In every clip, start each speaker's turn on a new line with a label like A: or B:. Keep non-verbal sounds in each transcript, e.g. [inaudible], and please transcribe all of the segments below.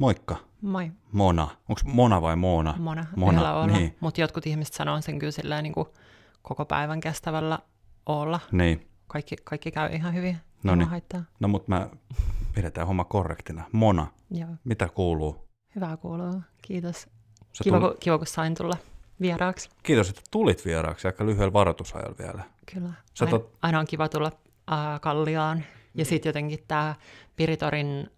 A: Moikka.
B: Moi.
A: Mona. Onko Mona vai Moona?
B: Mona,
A: Mona,
B: olla.
A: niin.
B: Mutta jotkut ihmiset sanoo sen kyllä silleen niin kuin koko päivän kestävällä olla.
A: Niin.
B: Kaikki, kaikki käy ihan hyvin.
A: No niin.
B: haittaa.
A: No mut mä pidetään homma korrektina. Mona,
B: Joo,
A: mitä kuuluu?
B: hyvää kuuluu. Kiitos.
A: Sä
B: Kiva,
A: tuli-
B: kun, kiva, kun sain tulla vieraaksi.
A: Kiitos, että tulit vieraaksi aika lyhyellä varoitusajalla vielä.
B: Kyllä.
A: Sä
B: aina,
A: tot-
B: aina on kiva tulla äh, Kalliaan. Ja sitten jotenkin tämä Piritorin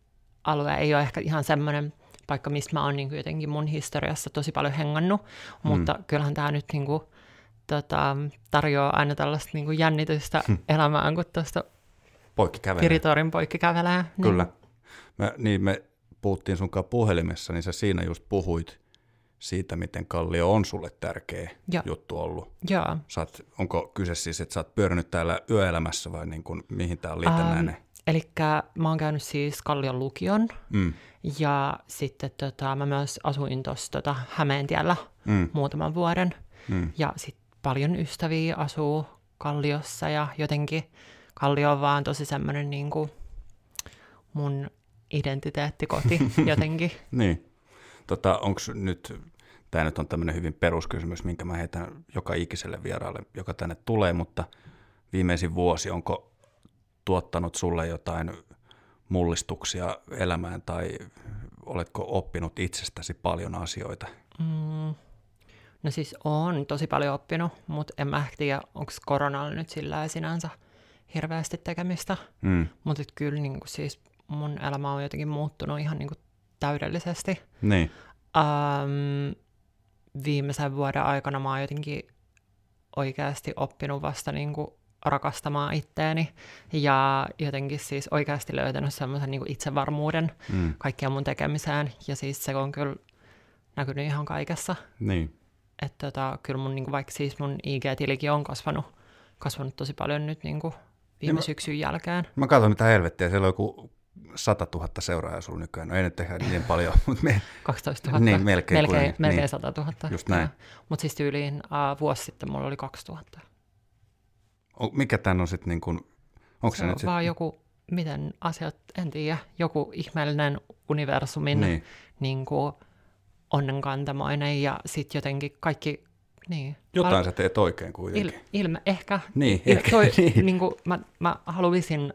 B: alue ei ole ehkä ihan semmoinen paikka, mistä mä oon niin jotenkin mun historiassa tosi paljon hengannut,
A: Mm.
B: mutta kyllähän tämä nyt niin kuin, tota, tarjoaa aina tällaista niin kuin jännitystä
A: Hmm.
B: elämään, kun tuosta. Piritorin poikki kävelee. Niin,
A: Kyllä. Mä, niin me puhuttiin sunkaan puhelimessa, niin sä siinä just puhuit siitä, miten Kallio on sulle tärkeä
B: Joo.
A: juttu ollut.
B: Joo.
A: Oot, onko kyse siis, että sä oot pyörinyt täällä yöelämässä vai niin kuin, mihin tää on liitännäinen?
B: Ähm, Eli mä oon käynyt siis Kallion lukion
A: Mm,
B: ja sitten tota, mä myös asuin tuossa tota, Hämeentiellä
A: mm,
B: muutaman vuoden.
A: mm.
B: Ja sitten paljon ystäviä asuu Kalliossa ja jotenkin Kallio on vaan tosi semmoinen niin kuin mun identiteettikoti [laughs] jotenkin.
A: Niin. Tota, onko nyt, tämä nyt on tämmöinen hyvin peruskysymys, minkä mä heitän joka ikiselle vieraalle, joka tänne tulee, mutta viimeisin vuosi, onko tuottanut sulle jotain mullistuksia elämään tai oletko oppinut itsestäsi paljon asioita?
B: Mm. No siis on tosi paljon oppinut, mutta en mä tiedä, onko koronalla nyt sillä sinänsä hirveästi tekemistä.
A: Mm.
B: Mutta kyllä niin kuin siis mun elämä on jotenkin muuttunut ihan niin kuin täydellisesti.
A: Niin,
B: Um, viimeisen vuoden aikana mä oon jotenkin oikeasti oppinut vasta niin kuin rakastamaan itteeni ja jotenkin siis oikeasti löytänyt semmoisen niin itsevarmuuden
A: mm.
B: kaikkeen mun tekemiseen ja siis se on kyllä näkynyt ihan kaikessa.
A: niin.
B: Että tota, kyllä mun niin kuin, vaikka siis mun IG-tilikin on kasvanut, kasvanut tosi paljon nyt niin kuin viime
A: Niin mä-
B: syksyn jälkeen.
A: Mä katson mitä helvettiä, siellä on joku 100 000 seuraajaa sulla nykyään. No ei nyt tehdä niin paljon, [laughs] mutta me,
B: 12 000.
A: Niin, melkein
B: melkein,
A: kuin-
B: melkein
A: niin.
B: 100 000.
A: Just näin.
B: Mutta siis tyyliin uh, vuosi sitten mulla oli 2000.
A: on- mikä tän on sitten niin kuin, onko se,
B: se on
A: nyt sit,
B: vaan joku, miten asiat, en tiedä, joku ihmeellinen universumin niin.
A: niin,
B: kuin onnenkantamoinen ja sitten jotenkin kaikki, niin.
A: jotain
B: Al-
A: sä teet oikein
B: il,
A: kuitenkin.
B: ilme, ehkä.
A: Niin,
B: Il,
A: ehkä,
B: toi, [laughs]
A: niin.
B: niin kuin, mä, mä haluaisin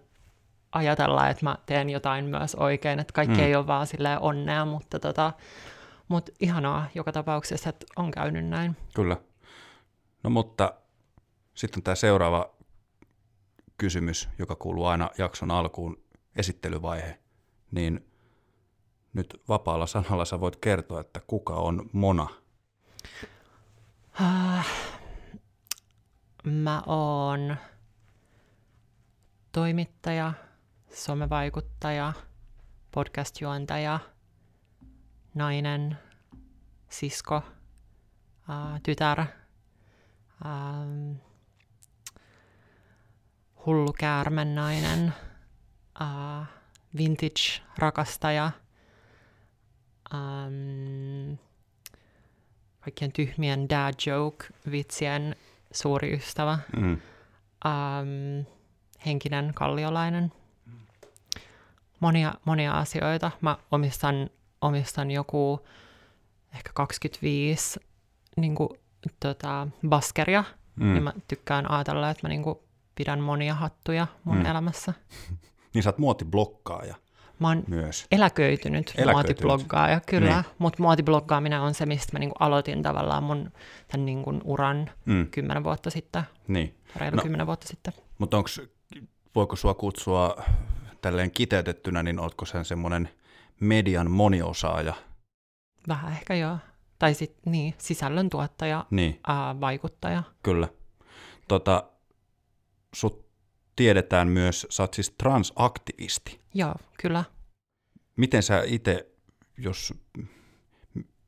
B: ajatella, että mä teen jotain myös oikein, että kaikki
A: mm.
B: ei ole vaan silleen onnea, mutta tota, mut ihanaa joka tapauksessa, että on käynyt näin.
A: Kyllä. No mutta sitten on tämä seuraava kysymys, joka kuuluu aina jakson alkuun, esittelyvaihe. Niin nyt vapaalla sanalla sä voit kertoa, että kuka on Mona.
B: Ah, Mä oon toimittaja, somevaikuttaja, podcast-juontaja, nainen, sisko, ää, tytär, hullu käärmennainen, ää, vintage-rakastaja, ähm, kaikkien tyhmien dad joke-vitsien suuri ystävä,
A: Mm.
B: ähm, henkinen kalliolainen. Monia, monia asioita. Mä omistan, omistan joku ehkä 25 niin kuin, tota, baskeria. Mm. niin mä tykkään ajatella, että mä niin kuin, pidän monia hattuja mun
A: Mm.
B: elämässä. [laughs]
A: Niin sä oot muotiblokkaaja
B: Mä oon
A: myös.
B: eläköitynyt,
A: Eläköitynyt.
B: muotibloggaaja, kyllä.
A: Niin.
B: Mutta muotibloggaaminen on se, mistä mä niinku aloitin tavallaan mun tämän niinku uran
A: Mm.
B: kymmenen vuotta sitten,
A: Niin.
B: reilu
A: No.
B: kymmenen vuotta sitten.
A: Mutta onko, voiko sua kutsua tälleen kiteytettynä, niin ootko sen semmoinen median moniosaaja?
B: Vähän ehkä joo. Tai sitten niin, sisällön tuottaja,
A: Niin.
B: ää, vaikuttaja.
A: Kyllä. Tota, sut tiedetään myös, sä oot siis transaktivisti.
B: Joo, kyllä.
A: Miten sä itse, jos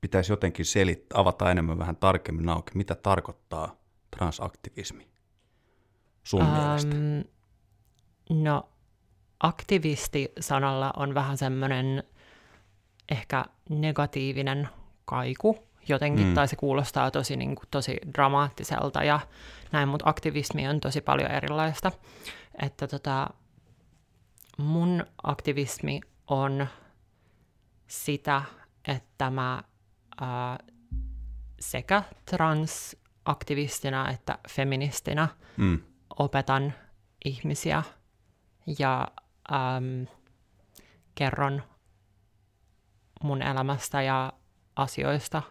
A: pitäisi jotenkin selittää, avata enemmän vähän tarkemmin auki, mitä tarkoittaa transaktivismi sun um, mielestä?
B: No, aktivisti-sanalla on vähän semmoinen ehkä negatiivinen kaiku jotenkin,
A: mm.
B: tai se kuulostaa tosi, niin kuin, tosi dramaattiselta ja näin, mutta aktivismi on tosi paljon erilaista. Että tota, mun aktivismi on sitä, että mä ää, sekä transaktivistina että feministinä
A: Mm.
B: opetan ihmisiä ja äm, kerron mun elämästä ja asioista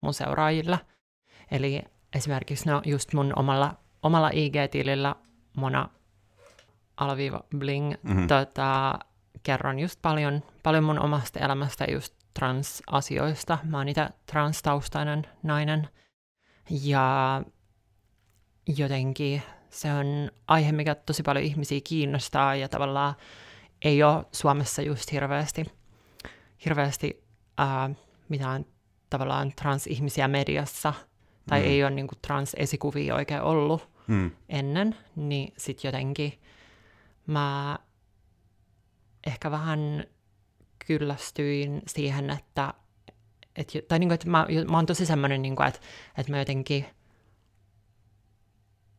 B: mun seuraajille. Eli esimerkiksi no just mun omalla, omalla IG-tilillä Mona alviiva bling
A: Mhm.
B: tota, kerron just paljon, paljon mun omasta elämästä ja just trans-asioista. Mä oon itse transtaustainen nainen ja jotenkin se on aihe, mikä tosi paljon ihmisiä kiinnostaa ja tavallaan ei ole Suomessa just hirveästi, hirveästi ää, mitään tavallaan transihmisiä mediassa tai
A: Mm.
B: ei ole niinku trans-esikuvia oikein ollut
A: Mm.
B: ennen, niin sitten jotenkin mä ehkä vähän kyllästyin siihen, että, et, tai niinku, että mä, mä oon tosi semmoinen, niinku, että, että mä jotenkin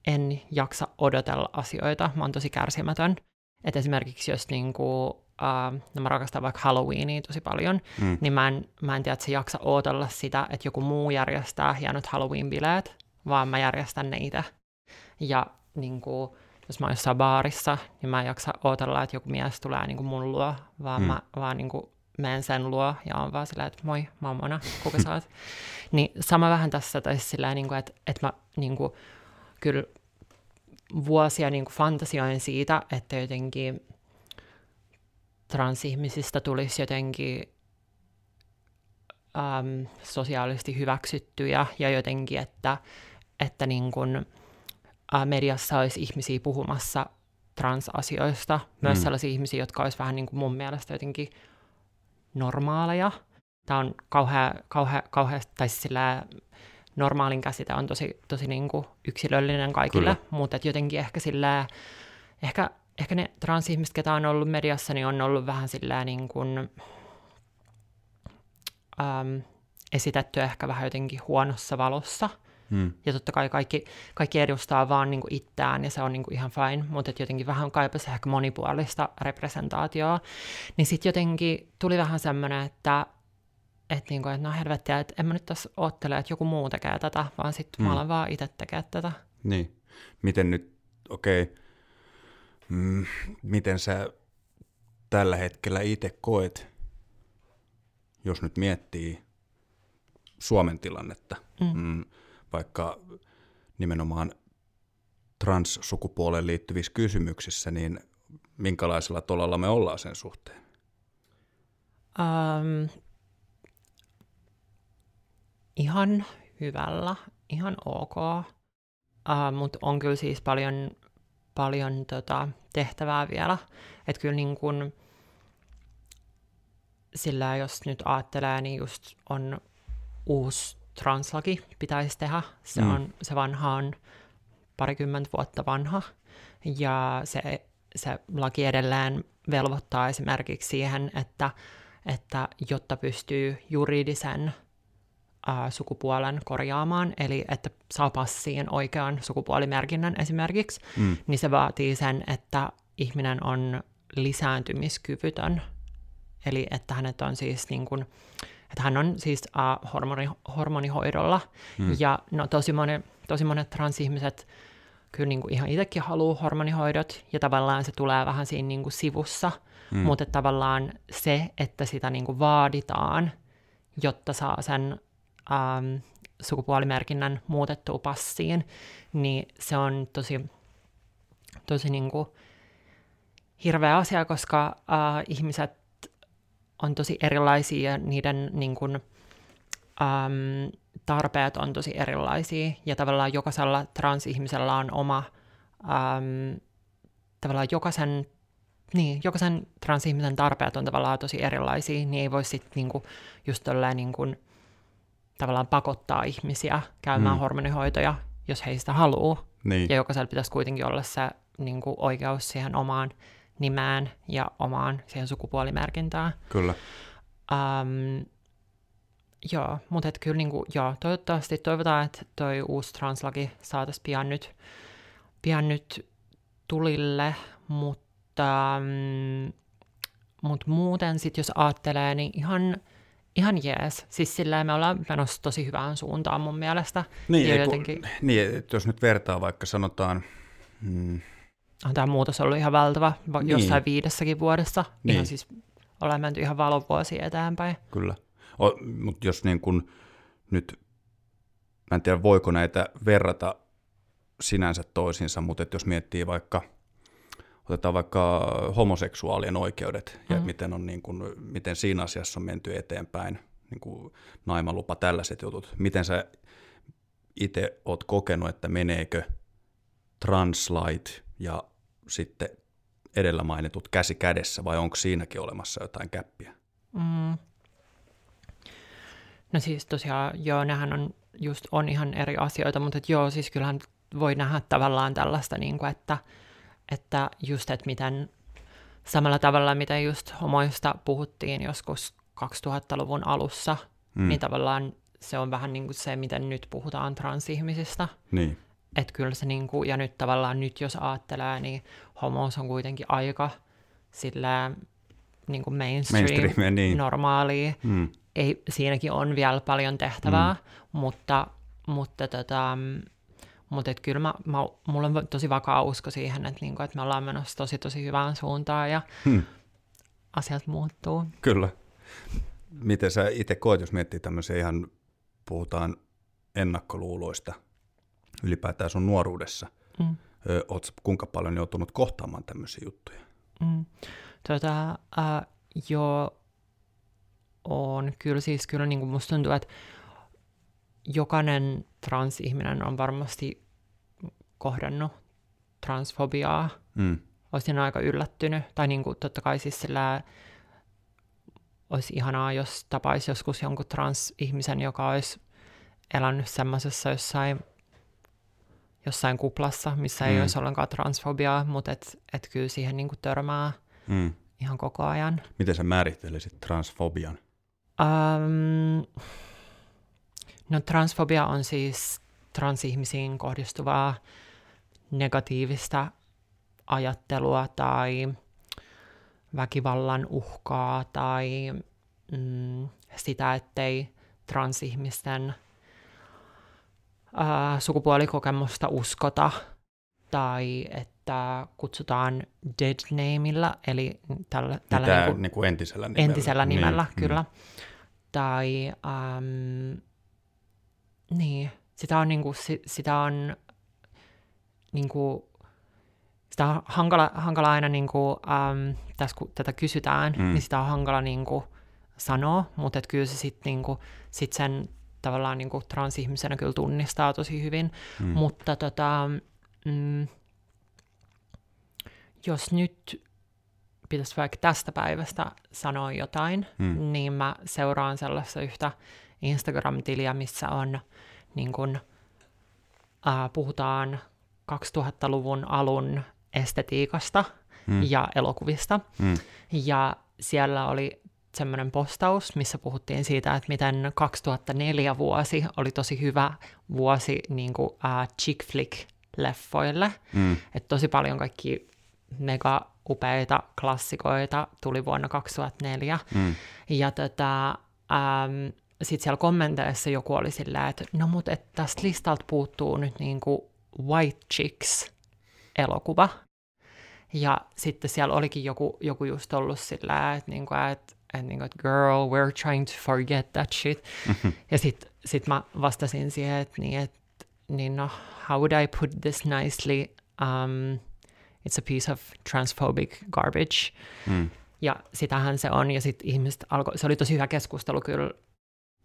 B: en jaksa odotella asioita, mä oon tosi kärsimätön. Että esimerkiksi jos niinku, uh, no mä rakastan vaikka Halloweenia tosi paljon,
A: Mm.
B: niin mä en, mä en tiedä, että se jaksa odotella sitä, että joku muu järjestää hienot Halloween-bileet, vaan mä järjestän ne itse. Ja niin kuin, jos mä oon jossain baarissa, niin mä en jaksa odotella, että joku mies tulee niin kuin mun luo, vaan
A: Mm.
B: mä vaan niin kuin menen sen luo ja on vaan silleen, että moi, mä oon Mona, kuka sä oot? [laughs] niin sama vähän tässä, tai siis silleen, niin kuin, että, että mä niin kuin, kyllä vuosia niin kuin fantasioin siitä, että jotenkin transihmisistä tulisi jotenkin äm, sosiaalisesti hyväksyttyjä ja jotenkin, että, että niin kun, ä, mediassa olisi ihmisiä puhumassa transasioista, myös
A: Mm.
B: sellaisia ihmisiä, jotka olisi vähän niin kuin mun mielestä jotenkin normaaleja. Tämä on kauhea, kauhea, kauhea tai siis sillä normaalin käsite on tosi, tosi niin kuin yksilöllinen kaikille,
A: Kyllä.
B: mutta jotenkin ehkä sillä ehkä, ehkä ne transihmiset, ketä on ollut mediassa, niin on ollut vähän sillä niin kuin, äm, esitetty ehkä vähän jotenkin huonossa valossa.
A: Mm.
B: Ja totta kai kaikki, kaikki edustaa vaan niin kuin itseään ja se on niin kuin ihan fine, mutta et jotenkin vähän kaipasi ehkä monipuolista representaatioa. Niin sitten jotenkin tuli vähän semmoinen, että että niinku, et no helvettiä, että en mä nyt tässä oottele, että joku muu tekee tätä, vaan sitten
A: Mm.
B: mä alan vaan itse tekee tätä.
A: Niin. Miten nyt, okei, okay. Mm, miten sä tällä hetkellä itse koet, jos nyt miettii Suomen tilannetta,
B: Mm.
A: mm, vaikka nimenomaan transsukupuoleen liittyvissä kysymyksissä, niin minkälaisella tolalla me ollaan sen suhteen?
B: Um, ihan hyvällä, ihan ok, uh, mutta on kyllä siis paljon, paljon tota, tehtävää vielä. Että kyllä niin kun, sillä jos nyt ajattelee, niin just on uusi translaki pitäisi tehdä. Se,
A: Mm.
B: on, se vanha on parikymmentä vuotta vanha ja se, se laki edelleen velvoittaa esimerkiksi siihen, että, että jotta pystyy juridisen ää, sukupuolen korjaamaan, eli että saa passiin oikean sukupuolimerkinnän esimerkiksi,
A: Mm.
B: niin se vaatii sen, että ihminen on lisääntymiskyvytön. Eli että hänet on siis niin kuin, että hän on siis uh, hormoni, hormonihoidolla.
A: Mm.
B: Ja no tosi, moni, tosi monet transihmiset kyllä niin kuin ihan itsekin haluaa hormonihoidot, ja tavallaan se tulee vähän siinä niin kuin sivussa,
A: mm.
B: mutta tavallaan se, että sitä niin kuin vaaditaan, jotta saa sen ähm, sukupuolimerkinnän muutettua passiin, niin se on tosi, tosi niin kuin hirveä asia, koska äh, ihmiset on tosi erilaisia ja niiden niin kuin, äm, tarpeet on tosi erilaisia. Ja tavallaan jokaisella transihmisellä on oma, äm, tavallaan jokaisen, niin, jokaisen transihmisen tarpeet on tavallaan tosi erilaisia, niin ei voi sitten niinku, just tolleen niin kuin, tavallaan pakottaa ihmisiä käymään
A: Mm.
B: hormonihoitoja, jos he sitä haluaa.
A: Niin.
B: Ja jokaisella pitäisi kuitenkin olla se niin kuin, oikeus siihen omaan nimään ja omaan siihen sukupuolimerkintään.
A: Kyllä.
B: Um, joo, mutta et kyllä niinku, joo, toivottavasti toivotaan, että toi uusi translaki saataisiin pian nyt, pian nyt tulille, mutta, mm, mut muuten sit jos ajattelee, niin ihan, ihan jees. Siis silleen me ollaan menossa tosi hyvään suuntaan mun mielestä.
A: Niin, ei, kun,
B: jotenkin-
A: niin, että jos nyt vertaa vaikka sanotaan, mm,
B: On tämä muutos ollut ihan valtava va-
A: Niin.
B: jossain viidessäkin vuodessa.
A: Niin.
B: Ihan siis ollaan menty ihan valovuosia eteenpäin.
A: kyllä, mutta jos niin kun nyt, mä en tiedä voiko näitä verrata sinänsä toisiinsa, mutta jos miettii vaikka, otetaan vaikka homoseksuaalien oikeudet ja
B: Mm.
A: miten, on niin kun, miten siinä asiassa on menty eteenpäin, niin kuin naimalupa, tällaiset jutut. Miten sä itse oot kokenut, että meneekö translait ja sitten edellä mainitut käsi kädessä, vai onko siinäkin olemassa jotain käppiä?
B: Mm. No siis tosiaan, joo, nehän on just on ihan eri asioita, mutta joo, siis kyllähän voi nähdä tavallaan tällaista, niin kuin, että, että just, että miten samalla tavalla, miten just homoista puhuttiin joskus 2000-luvun alussa,
A: Mm.
B: niin tavallaan se on vähän niin kuin se, miten nyt puhutaan transihmisistä.
A: Niin,
B: Että kyllä se niin kuin, ja nyt tavallaan nyt jos ajattelee, niin homous on kuitenkin aika sillä niin kuin mainstream,
A: niin.
B: normaalia.
A: Mm.
B: Ei, siinäkin on vielä paljon tehtävää, mm. mutta, mutta, tota, mutta kyllä mä, mä, mulla on tosi vakaa usko siihen, että, niinku, että me ollaan menossa tosi tosi hyvään suuntaan ja
A: Hmm.
B: asiat muuttuu.
A: Kyllä. Miten sä itse koet, jos miettii tämmöisiä ihan, puhutaan ennakkoluuloista ylipäätään sun nuoruudessa,
B: Mm.
A: Ö, oot kuinka paljon joutunut kohtaamaan tämmöisiä juttuja?
B: Mm. Tota, äh, joo, on kyllä siis kyllä niin kuin musta tuntuu, että jokainen transihminen on varmasti kohdannut transfobiaa.
A: Mm.
B: Olisin aika yllättynyt, tai niin kuin totta kai siis sillä olisi ihanaa, jos tapaisi joskus jonkun transihmisen, joka olisi elänyt semmoisessa jossain, jossain kuplassa, missä ei
A: Mm.
B: olisi ollenkaan transfobiaa, mutta et, et kyllä siihen niin kuin törmää
A: Mm.
B: ihan koko ajan.
A: Miten sä määrittelisit transfobian?
B: Um, no transfobia on siis transihmisiin kohdistuvaa negatiivista ajattelua tai väkivallan uhkaa tai mm, sitä, ettei transihmisten ää, sukupuolikokemusta uskota tai että kutsutaan dead nameilla, eli tällä, tällä
A: Tää
B: niinku-
A: niin kuin entisellä nimellä.
B: entisellä nimellä,
A: niin.
B: kyllä. Tai um, niin, sitä on, niinku, si, sitä on niinku, sitä on hankala, hankala aina, niinku, um, tässä kun tätä kysytään,
A: Mm.
B: niin sitä on hankala niinku, sanoa, mutta kyllä se sitten niinku, sit sen tavallaan niinku, transihmisenä kyllä tunnistaa tosi hyvin.
A: Mm.
B: Mutta tota, mm, jos nyt pitäisi vaikka tästä päivästä sanoa jotain,
A: Mm.
B: niin mä seuraan sellaista yhtä Instagram-tiliä, missä on niin kun, ää, puhutaan 2000-luvun alun estetiikasta
A: Mm.
B: ja elokuvista.
A: Mm.
B: Ja siellä oli semmoinen postaus, missä puhuttiin siitä, että miten 2004 vuosi oli tosi hyvä vuosi niin kuin, uh, chick flick-leffoille.
A: Mm.
B: Että tosi paljon kaikki mega upeita klassikoita tuli vuonna 2004.
A: Mm.
B: Ja tota, ähm, sitten siellä kommenteissa joku oli sillä, että no mut et tästä listalta puuttuu nyt niinku White Chicks elokuva. Ja sitten siellä olikin joku, joku just ollut sillä, että niinku, et, et, niinku, et girl, we're trying to forget that shit. Ja sitten sit mä vastasin siihen, että niin, et, niin no, how would I put this nicely? Um, it's a piece of transphobic garbage.
A: Mm.
B: Ja sitähän se on, ja sitten ihmiset alkoi, se oli tosi hyvä keskustelu kyllä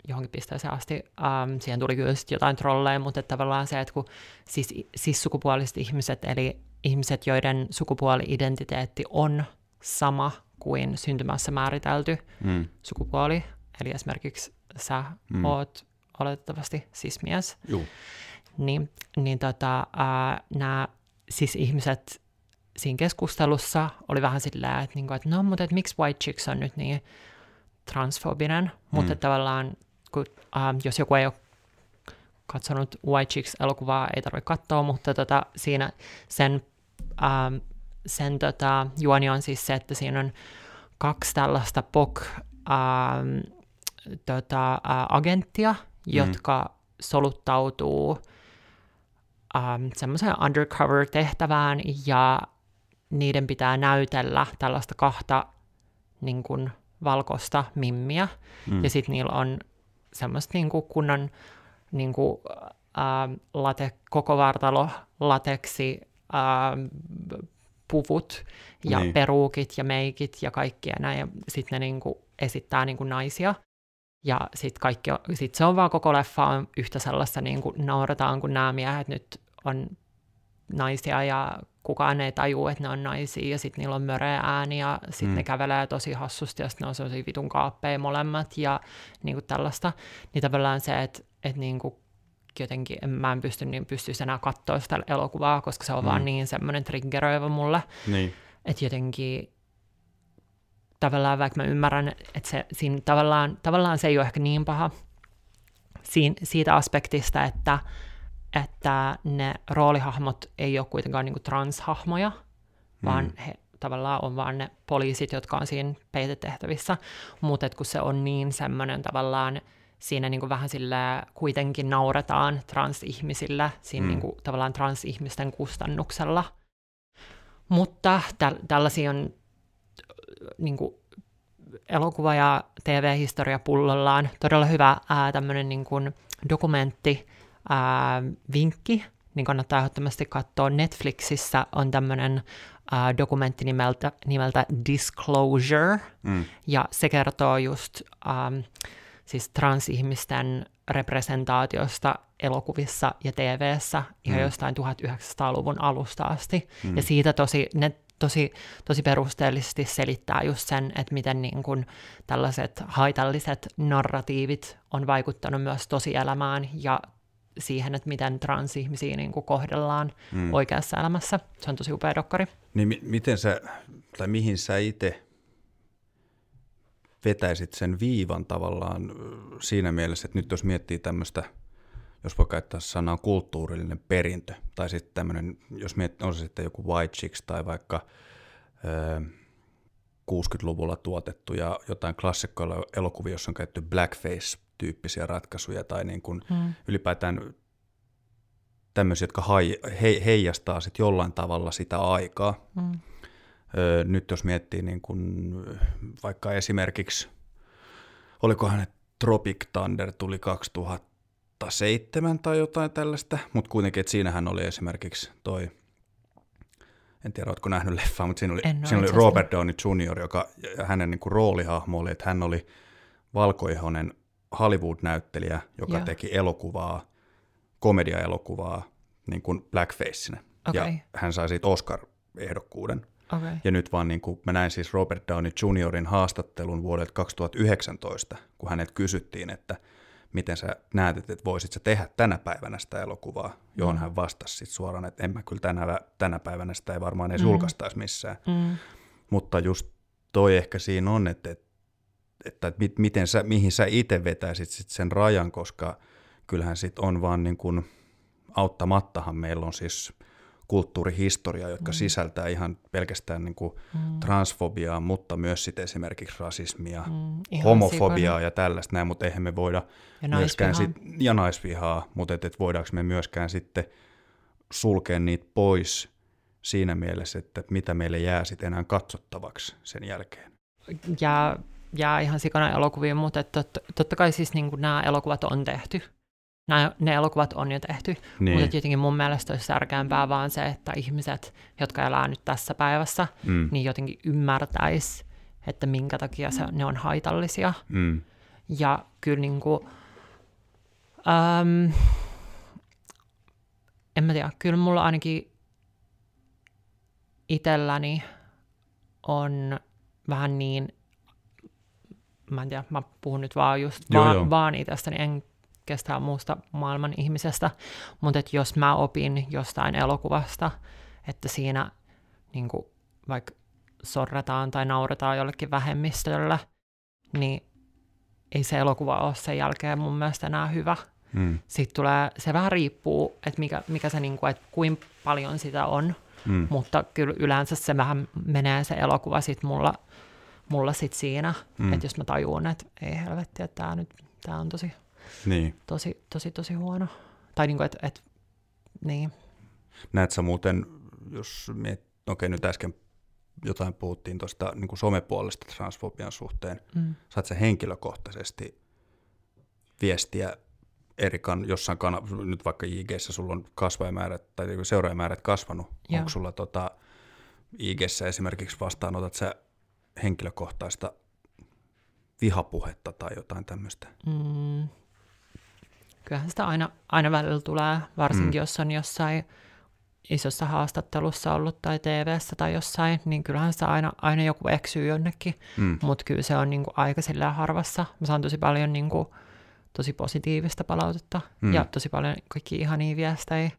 B: johonkin pisteeseen asti. Um, siihen tuli kyllä jotain trolleja, mutta että tavallaan se, että kun siis, siis sukupuoliset ihmiset, eli ihmiset, joiden sukupuoli-identiteetti on sama kuin syntymässä määritelty
A: Mm.
B: sukupuoli, eli esimerkiksi sä
A: Mm.
B: oot oletettavasti cis-mies,
A: Juu.
B: niin, niin tota, nämä siis ihmiset siinä keskustelussa oli vähän sillä, että, niinku, että no, mutta et miksi White Chicks on nyt niin transfobinen, mutta
A: Mm.
B: tavallaan kun, äh, jos joku ei ole katsonut White Chicks-elokuvaa, ei tarvitse katsoa, mutta tota, siinä sen, ähm, sen tota, juoni on siis se, että siinä on kaksi tällaista POC ähm, tota, äh, agenttia, mm. jotka soluttautuu ähm, semmoiseen undercover-tehtävään ja niiden pitää näytellä tällaista kahta niin kuin, valkoista mimmiä. Mm. Ja sitten niillä on semmoista niin kuin, kunnon niin kuin, äh, late, koko vartalo lateksi äh, puvut ja niin. peruukit ja meikit ja kaikkia näin. Ja sitten ne niin kuin, esittää niin kuin, naisia. Ja sitten sit se on vaan koko leffa on yhtä sellaista, niin kuin nauretaan, kun nämä miehet nyt on naisia ja kukaan ei taju, että ne on naisia ja sitten niillä on möreä ääni ja sitten mm. ne kävelee tosi hassusti ja sitten ne on sellaisia vitun kaappeja molemmat ja niin kuin tällaista. Niin tavallaan se, että, että niin kuin jotenkin en, mä en pysty, niin pystyisi enää katsoa sitä elokuvaa, koska se on mm. vaan niin semmoinen triggeröivä mulle. Niin. Että jotenkin tavallaan vaikka mä ymmärrän, että se, siinä tavallaan, tavallaan se ei ole ehkä niin paha siinä, siitä aspektista, että, että ne roolihahmot ei ole kuitenkaan niin kuin transhahmoja, mm. vaan he tavallaan on vaan ne poliisit, jotka on siinä peitetehtävissä, mutta kun se on niin semmoinen tavallaan, siinä niin kuin vähän sille kuitenkin nauretaan transihmisillä, siinä mm. niin kuin, tavallaan transihmisten kustannuksella. Mutta täl- tällaisia on niin kuin, elokuva- ja TV-historia pullollaan. Todella hyvä ää, tämmöinen niin kuin, dokumentti, ää, vinkki, niin kannattaa ehdottomasti katsoa. Netflixissä on tämmöinen ää, dokumentti nimeltä, nimeltä Disclosure, mm. ja se kertoo just ää, siis transihmisten representaatiosta elokuvissa ja TV:ssä ihan mm. jostain 1900-luvun alusta asti. Mm. Ja siitä tosi, ne tosi, tosi perusteellisesti selittää just sen, että miten niin kun tällaiset haitalliset narratiivit on vaikuttanut myös tosielämään ja siihen, että miten transihmisiä niin kuin kohdellaan mm. oikeassa elämässä. Se on tosi upea dokkari.
A: Niin mi- miten sä, tai mihin sä itse vetäisit sen viivan tavallaan siinä mielessä, että nyt jos miettii tämmöistä, jos voi käyttää sanaa kulttuurillinen perintö, tai sitten tämmöinen, jos miettii, on se sitten joku White Chicks tai vaikka ö, 60-luvulla tuotettu ja jotain klassikkoilla elokuvia, jossa on käytetty blackface-tyyppisiä ratkaisuja tai niin kuin hmm. ylipäätään tämmöisiä, jotka hai, he, heijastaa sitten jollain tavalla sitä aikaa. Hmm nyt jos miettii niin kuin vaikka esimerkiksi, olikohan Tropic Thunder tuli 2007 tai jotain tällaista, mutta kuitenkin, että siinähän oli esimerkiksi toi, en tiedä, oletko nähnyt leffaa, mutta siinä oli, siinä oli Robert Downey Jr., joka hänen niin kuin roolihahmo oli, että hän oli valkoihonen Hollywood-näyttelijä, joka Joo. teki elokuvaa, komediaelokuvaa niin kuin blackfacenä. Okay. Ja hän sai siitä Oscar-ehdokkuuden. Okay. Ja nyt vaan niin kuin mä näin siis Robert Downey Jr.in haastattelun vuodelta 2019, kun hänet kysyttiin, että miten sä näet, että voisit sä tehdä tänä päivänä sitä elokuvaa, johon mm. hän vastasi sit suoraan, että en mä kyllä tänä, tänä päivänä sitä ei varmaan edes mm. julkaistaisi missään. Mm. Mutta just toi ehkä siinä on, että, että, että miten sä, mihin sä itse vetäisit sit sen rajan, koska kyllähän sit on vaan niin kuin, auttamattahan meillä on siis – kulttuurihistoria, jotka mm. sisältää ihan pelkästään niin kuin mm. transfobiaa, mutta myös sit esimerkiksi rasismia, mm. homofobiaa sikana. ja tällaista näin, mutta eihän me voida ja myöskään sit, ja naisvihaa, mutta et, et voidaanko me myöskään sitten sulkea niitä pois siinä mielessä, että mitä meille jää sitten enää katsottavaksi sen jälkeen.
B: Ja jää ihan sikana elokuvia, mutta totta, totta kai siis niin nämä elokuvat on tehty nämä, ne elokuvat on jo tehty, niin. mutta jotenkin mun mielestä olisi tärkeämpää vaan se, että ihmiset, jotka elää nyt tässä päivässä, mm. niin jotenkin ymmärtäisi, että minkä takia se, ne on haitallisia. Mm. Ja kyllä niin kuin, äm, en mä tiedä, kyllä mulla ainakin itselläni on vähän niin, mä en tiedä, mä puhun nyt vaan just joo, vaan, joo. vaan itsestäni, en kestää muusta maailman ihmisestä, mutta että jos mä opin jostain elokuvasta, että siinä niin kuin, vaikka sorretaan tai nauretaan jollekin vähemmistölle, niin ei se elokuva ole sen jälkeen mun mielestä enää hyvä. Mm. Sitten tulee, se vähän riippuu, että mikä, mikä se, niin kuin, että kuinka paljon sitä on, mm. mutta kyllä yleensä se vähän menee se elokuva sitten mulla, mulla sit siinä, mm. että jos mä tajuun, että ei helvetti, että tämä nyt tää on tosi,
A: Niin.
B: tosi, tosi, tosi huono. Tai niin kuin, että et, niin.
A: Näet sä muuten, jos miet, okei nyt äsken jotain puhuttiin tuosta niin somepuolesta transfobian suhteen,
B: Mm.
A: saat sä henkilökohtaisesti viestiä eri kan, jossain kana, nyt vaikka IGssä sulla on kasvajamäärät tai niinku seuraajamäärät kasvanut,
B: Joo.
A: onko sulla tota, IGssä esimerkiksi vastaanotat sä henkilökohtaista vihapuhetta tai jotain tämmöistä?
B: Mm. Kyllähän sitä aina, aina välillä tulee, varsinkin
A: Mm.
B: jos on jossain isossa haastattelussa ollut tai TVssä tai jossain, niin kyllähän sitä aina, aina joku eksyy jonnekin,
A: Mm.
B: mutta kyllä se on niinku aika sillä harvassa. Mä saan tosi paljon niinku, tosi positiivista palautetta
A: Mm.
B: ja tosi paljon kaikki ihania viestejä.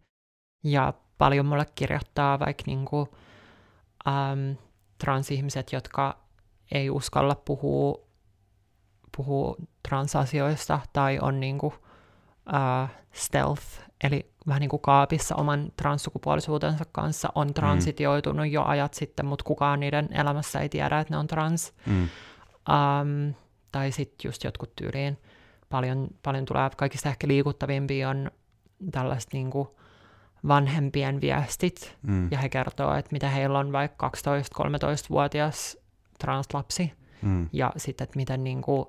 B: Ja paljon mulle kirjoittaa vaikka niinku, äm, transihmiset, jotka ei uskalla puhua, puhua transasioista tai on niinku, äh, stealth, eli vähän niin kuin kaapissa oman transsukupuolisuutensa kanssa, on transitioitunut jo ajat sitten, mutta kukaan niiden elämässä ei tiedä, että ne on trans.
A: Mm.
B: Um, tai sitten just jotkut tyyliin. Paljon, paljon tulee, kaikista ehkä liikuttavimpia on tällaiset niin kuin vanhempien viestit,
A: Mm.
B: ja he kertoo, että mitä heillä on vaikka 12-13-vuotias translapsi,
A: Mm.
B: ja sitten, että miten niin kuin,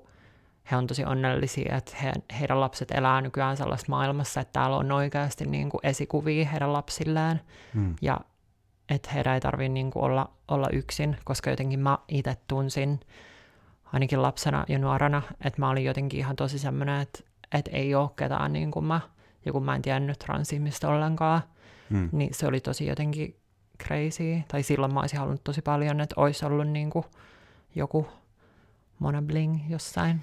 B: he on tosi onnellisia, että he, heidän lapset elää nykyään sellaisessa maailmassa, että täällä on oikeasti niin kuin esikuvia heidän lapsilleen,
A: Mm.
B: ja että heidän ei tarvitse niin kuin olla, olla yksin, koska jotenkin mä itse tunsin ainakin lapsena ja nuorena, että mä olin jotenkin ihan tosi semmoinen, että, että ei ole ketään niin kuin mä, ja kun mä en tiennyt transihmistä ollenkaan,
A: Mm.
B: niin se oli tosi jotenkin crazy, tai silloin mä olisin halunnut tosi paljon, että olisi ollut niin kuin joku Mona Bling jossain.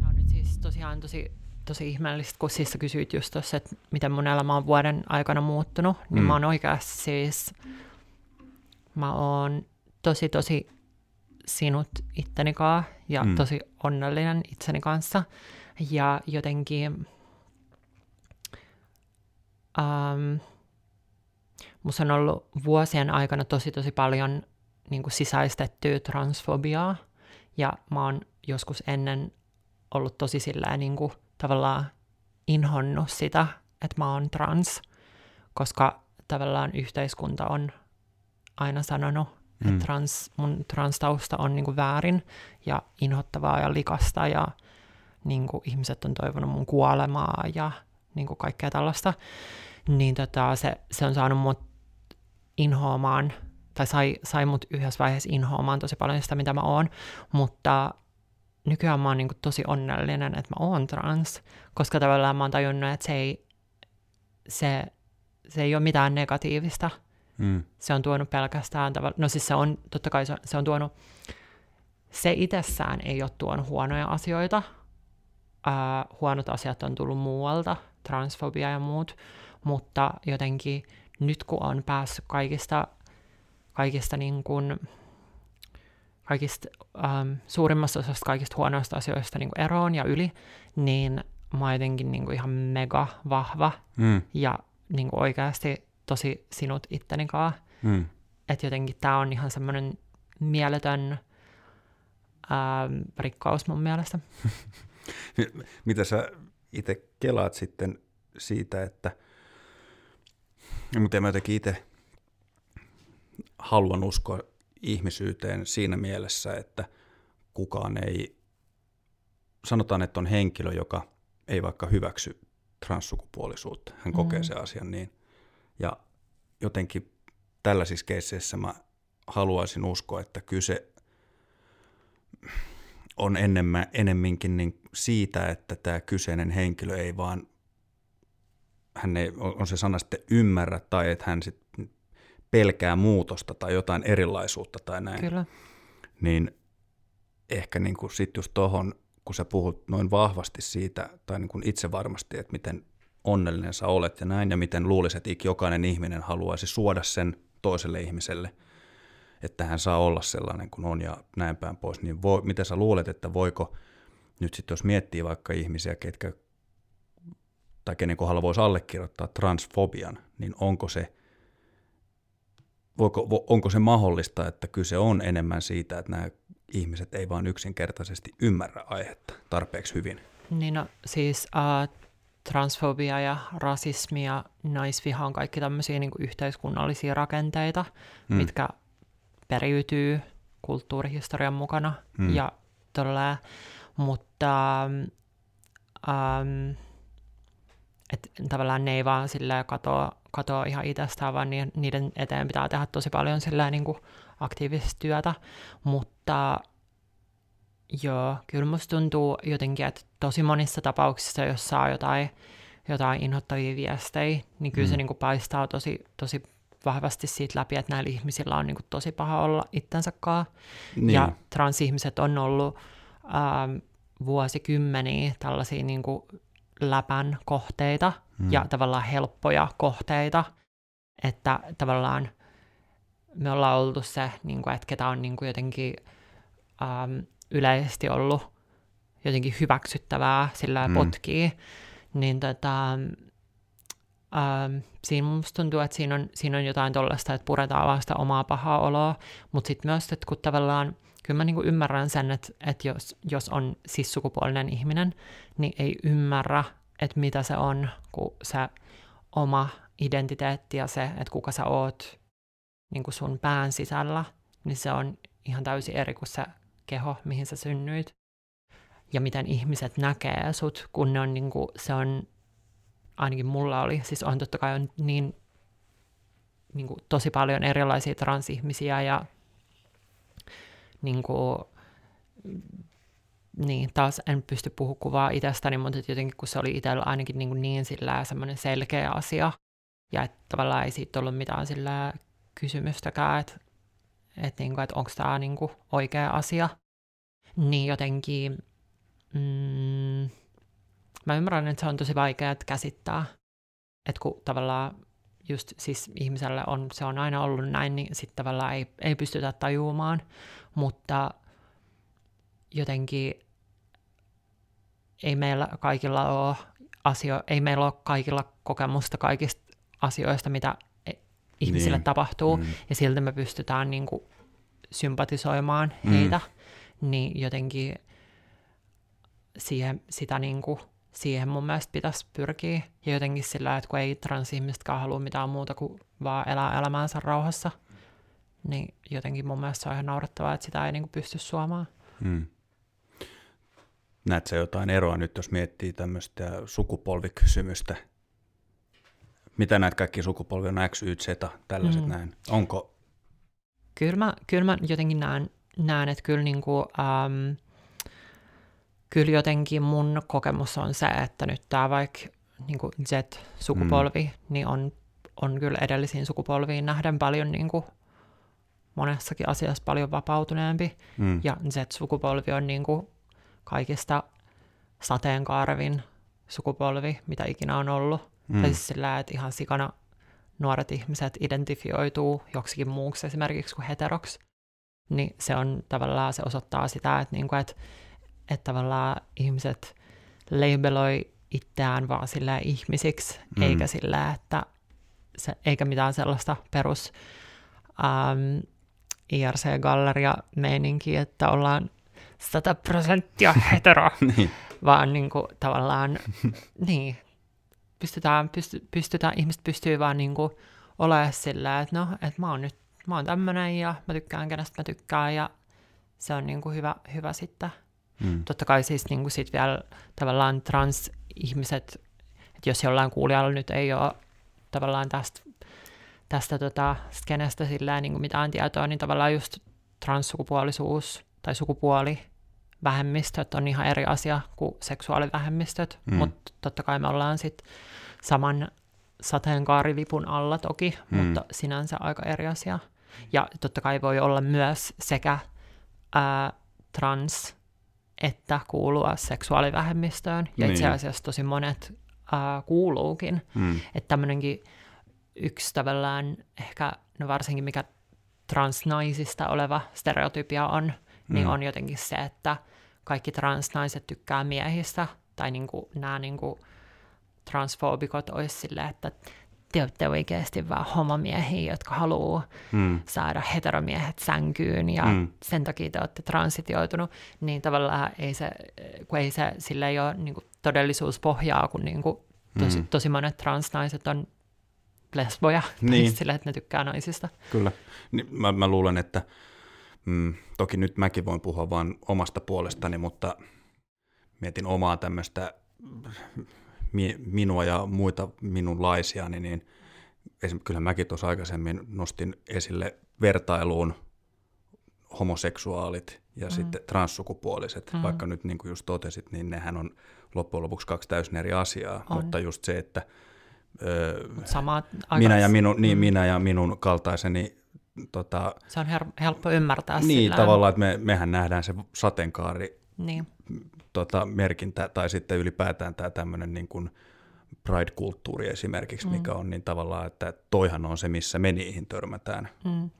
B: Tämä on nyt siis tosiaan tosi, tosi ihmeellistä, kun siis sä kysyit just tuossa, että miten mun elämä on vuoden aikana muuttunut, niin
A: Mm.
B: mä oon oikeasti siis, mä oon tosi tosi sinut itteni kaa ja
A: Mm.
B: tosi onnellinen itseni kanssa. Ja jotenkin um, musta on ollut vuosien aikana tosi tosi paljon niin kuin sisäistettyä transfobiaa. Ja mä oon joskus ennen ollut tosi sillä niin kuin, tavallaan inhonnut sitä, että mä oon trans, koska tavallaan yhteiskunta on aina sanonut, mm. Trans, mun transtausta on niin kuin väärin ja inhottavaa ja likasta ja niin kuin ihmiset on toivonut mun kuolemaa ja niin kuin kaikkea tällaista. Niin tota, se, se on saanut mut inhoamaan, tai sai, sai mut yhdessä vaiheessa inhoamaan tosi paljon sitä, mitä mä oon, mutta nykyään mä oon niin kuin tosi onnellinen, että mä oon trans, koska tavallaan mä oon tajunnut, että se ei, se, se ei ole mitään negatiivista,
A: Mm.
B: se on tuonut pelkästään no siis se on, totta kai se, se on tuonut, se itsessään ei ole tuonut huonoja asioita, Ää, huonot asiat on tullut muualta, transfobia ja muut, mutta jotenkin nyt kun on päässyt kaikista, kaikista niin kuin, kaikista äm, suurimmassa osasta kaikista huonoista asioista niin kuin eroon ja yli, niin mä oon jotenkin niin kuin ihan mega vahva
A: Mm.
B: ja niin kuin oikeasti tosi sinut itteni kaa.
A: Mm.
B: Että jotenkin tämä on ihan semmoinen mieletön ähm, rikkaus mun mielestä. [laughs]
A: Mitä sä itse kelaat sitten siitä, että miten mä jotenkin itse haluan uskoa ihmisyyteen siinä mielessä, että kukaan ei, sanotaan, että on henkilö, joka ei vaikka hyväksy transsukupuolisuutta. Hän kokee
B: Mm.
A: sen asian niin. Ja jotenkin tällaisissa keisseissä mä haluaisin uskoa, että kyse on enemmän, enemminkin niin siitä, että tämä kyseinen henkilö ei vaan, hän ei, on se sana sitten ymmärrä tai että hän sitten pelkää muutosta tai jotain erilaisuutta tai näin,
B: Kyllä.
A: niin ehkä niin kuin sit just tohon, kun sä puhut noin vahvasti siitä, tai niin kuin itse varmasti, että miten onnellinen sä olet ja näin, ja miten luulisit, että jokainen ihminen haluaisi suoda sen toiselle ihmiselle, että hän saa olla sellainen kuin on ja näin päin pois, niin voi, mitä sä luulet, että voiko nyt sitten jos miettii vaikka ihmisiä, ketkä tai kenen kohdalla voisi allekirjoittaa transfobian, niin onko se, voiko, onko se mahdollista, että kyse on enemmän siitä, että nämä ihmiset ei vaan yksinkertaisesti ymmärrä aihetta tarpeeksi hyvin?
B: Niin no, siis uh, transfobia ja rasismi ja naisviha on kaikki tämmöisiä niin yhteiskunnallisia rakenteita, mm. mitkä periytyy kulttuurihistorian mukana mm. ja todella, mutta um, et tavallaan ne ei vaan sillä katoa, katoa ihan itsestään, vaan niiden eteen pitää tehdä tosi paljon sillä niin kuin aktiivista työtä, mutta joo, kyllä musta tuntuu jotenkin, että tosi monissa tapauksissa, jos saa jotain, jotain inhottavia viestejä, niin kyllä mm. se niin kuin paistaa tosi, tosi vahvasti siitä läpi, että näillä ihmisillä on niin kuin tosi paha olla itsensäkaan. Niin. Ja transihmiset on ollut ähm, vuosikymmeniä tällaisia niin kuin läpän kohteita mm. ja tavallaan helppoja kohteita, että tavallaan me ollaan oltu se, niin kuin, että ketä on niin kuin jotenkin ähm, yleisesti ollut jotenkin hyväksyttävää sillä mm. potkii, niin tota, ähm, siinä musta tuntuu, että siinä on, siinä on jotain tuollaista, että puretaan vaan sitä omaa pahaa oloa, mutta sitten myös, että kun tavallaan, kyllä mä niinku ymmärrän sen, että, että jos, jos on sissukupuolinen ihminen, niin ei ymmärrä, että mitä se on, kun se oma identiteetti ja se, että kuka sä oot niin sun pään sisällä, niin se on ihan täysin eri kuin se keho, mihin sä synnyit. Ja miten ihmiset näkee sut, kun ne on niin kuin, se on, ainakin mulla oli, siis on totta kai on niin, niin kuin, tosi paljon erilaisia transihmisiä ja niin kuin, niin, taas en pysty puhumaan kuvaa itsestäni, mutta jotenkin kun se oli itsellä ainakin niin, niin sillä semmoinen selkeä asia, ja että tavallaan ei siitä ollut mitään sillä kysymystäkään, että, että, niin kuin, että onko tämä niin kuin oikea asia, niin jotenkin mm, mä ymmärrän, että se on tosi vaikea käsittää, että kun tavallaan just siis ihmisellä on, se on aina ollut näin, niin sitten tavallaan ei, ei pystytä tajuamaan, mutta jotenkin ei meillä kaikilla ole asio, ei meillä ole kaikilla kokemusta kaikista asioista, mitä e, ihmisille niin. tapahtuu, mm. ja silti me pystytään niin kuin, sympatisoimaan mm. heitä, niin jotenkin siihen, sitä niin kuin, siihen mun mielestä pitäisi pyrkiä, ja jotenkin sillä, että kun ei transihmisetkään halua mitään muuta kuin vaan elää elämäänsä rauhassa, niin jotenkin mun mielestä se on ihan naurettavaa, että sitä ei niin kuin, pysty suomaan. Mm.
A: Näetkö jotain eroa nyt, jos miettii tämmöistä sukupolvikysymystä? Mitä näet kaikki sukupolvia, on X, Y, Z, tällaiset mm. näin? Onko?
B: Kyllä mä, kyllä mä jotenkin näen, näen että kyllä, niin kuin, ähm, kyllä jotenkin mun kokemus on se, että nyt tämä vaikka niin kuin Z-sukupolvi, mm. niin on, on kyllä edellisiin sukupolviin nähden paljon niin kuin, monessakin asiassa paljon vapautuneempi. Mm. Ja Z-sukupolvi on niin kuin, kaikista sateenkaarevin sukupolvi, mitä ikinä on ollut. Mm. Tai siis sillä, että ihan sikana nuoret ihmiset identifioituu joksikin muuksi esimerkiksi kuin heteroksi. Niin se on tavallaan, se osoittaa sitä, että, niinku, että, että tavallaan ihmiset labeloi itseään vaan sillä ihmisiksi, mm. eikä sillä, että se, eikä mitään sellaista perus um, IRC-galleria-meininkiä, että ollaan 100 prosenttia [laughs] hetero, niin. vaan niin kuin, tavallaan, niin, pystytään, pysty, pystytään, ihmiset pystyy vaan niin kuin, olemaan sillä, että no, että mä oon nyt, mä oon tämmönen ja mä tykkään kenestä mä tykkään ja se on niin kuin hyvä, hyvä sitten. Mm. Totta kai siis niin kuin sit vielä tavallaan transihmiset, että jos jollain kuulijalla nyt ei ole tavallaan tästä, tästä tota, skenestä sillä niin kuin mitään tietoa, niin tavallaan just transsukupuolisuus tai sukupuoli vähemmistöt on ihan eri asia kuin seksuaalivähemmistöt, mm. mutta totta kai me ollaan sitten saman sateenkaarivipun alla toki, mm. mutta sinänsä aika eri asia. Ja totta kai voi olla myös sekä ää, trans että kuulua seksuaalivähemmistöön, ja niin. itse asiassa tosi monet ää, kuuluukin. Mm. Että tämmöinenkin yksi tavallaan ehkä, no varsinkin mikä transnaisista oleva stereotypia on, niin mm. on jotenkin se, että kaikki transnaiset tykkää miehistä, tai niin kuin, nämä niin kuin transfoobikot olisi silleen, että te olette oikeasti vaan homomiehiä, jotka haluaa
A: Mm.
B: saada heteromiehet sänkyyn ja
A: Mm.
B: sen takia te olette transitioitunut, niin tavallaan ei se, kun ei se sille ei ole niin kuin todellisuuspohjaa, kun niin kuin tosi,
A: Mm.
B: tosi monet transnaiset on lesboja, [laughs]
A: Niin.
B: niin. sille, että ne tykkää naisista.
A: Kyllä. Niin mä, mä luulen, että mm, toki nyt mäkin voin puhua vain omasta puolestani, mutta mietin omaa tämmöistä mi, minua ja muita minunlaisiani, niin esim. kyllä mäkin tuossa aikaisemmin nostin esille vertailuun homoseksuaalit ja mm. sitten transsukupuoliset, mm. vaikka nyt niin kuin just totesit, niin nehän on loppujen lopuksi kaksi täysin eri asiaa,
B: On.
A: mutta just se, että ö,
B: Sama aika,
A: minä ja, minun, niin, minä ja minun kaltaiseni tota,
B: Se on her- helppo ymmärtää
A: niin,
B: sillä
A: tavallaan, että me, mehän nähdään se sateenkaari
B: Niin,
A: tota, merkintä, tai sitten ylipäätään tämä tämmöinen niin kuin pride-kulttuuri esimerkiksi, mm. mikä on niin tavallaan, että toihan on se, missä me niihin törmätään.
B: mm,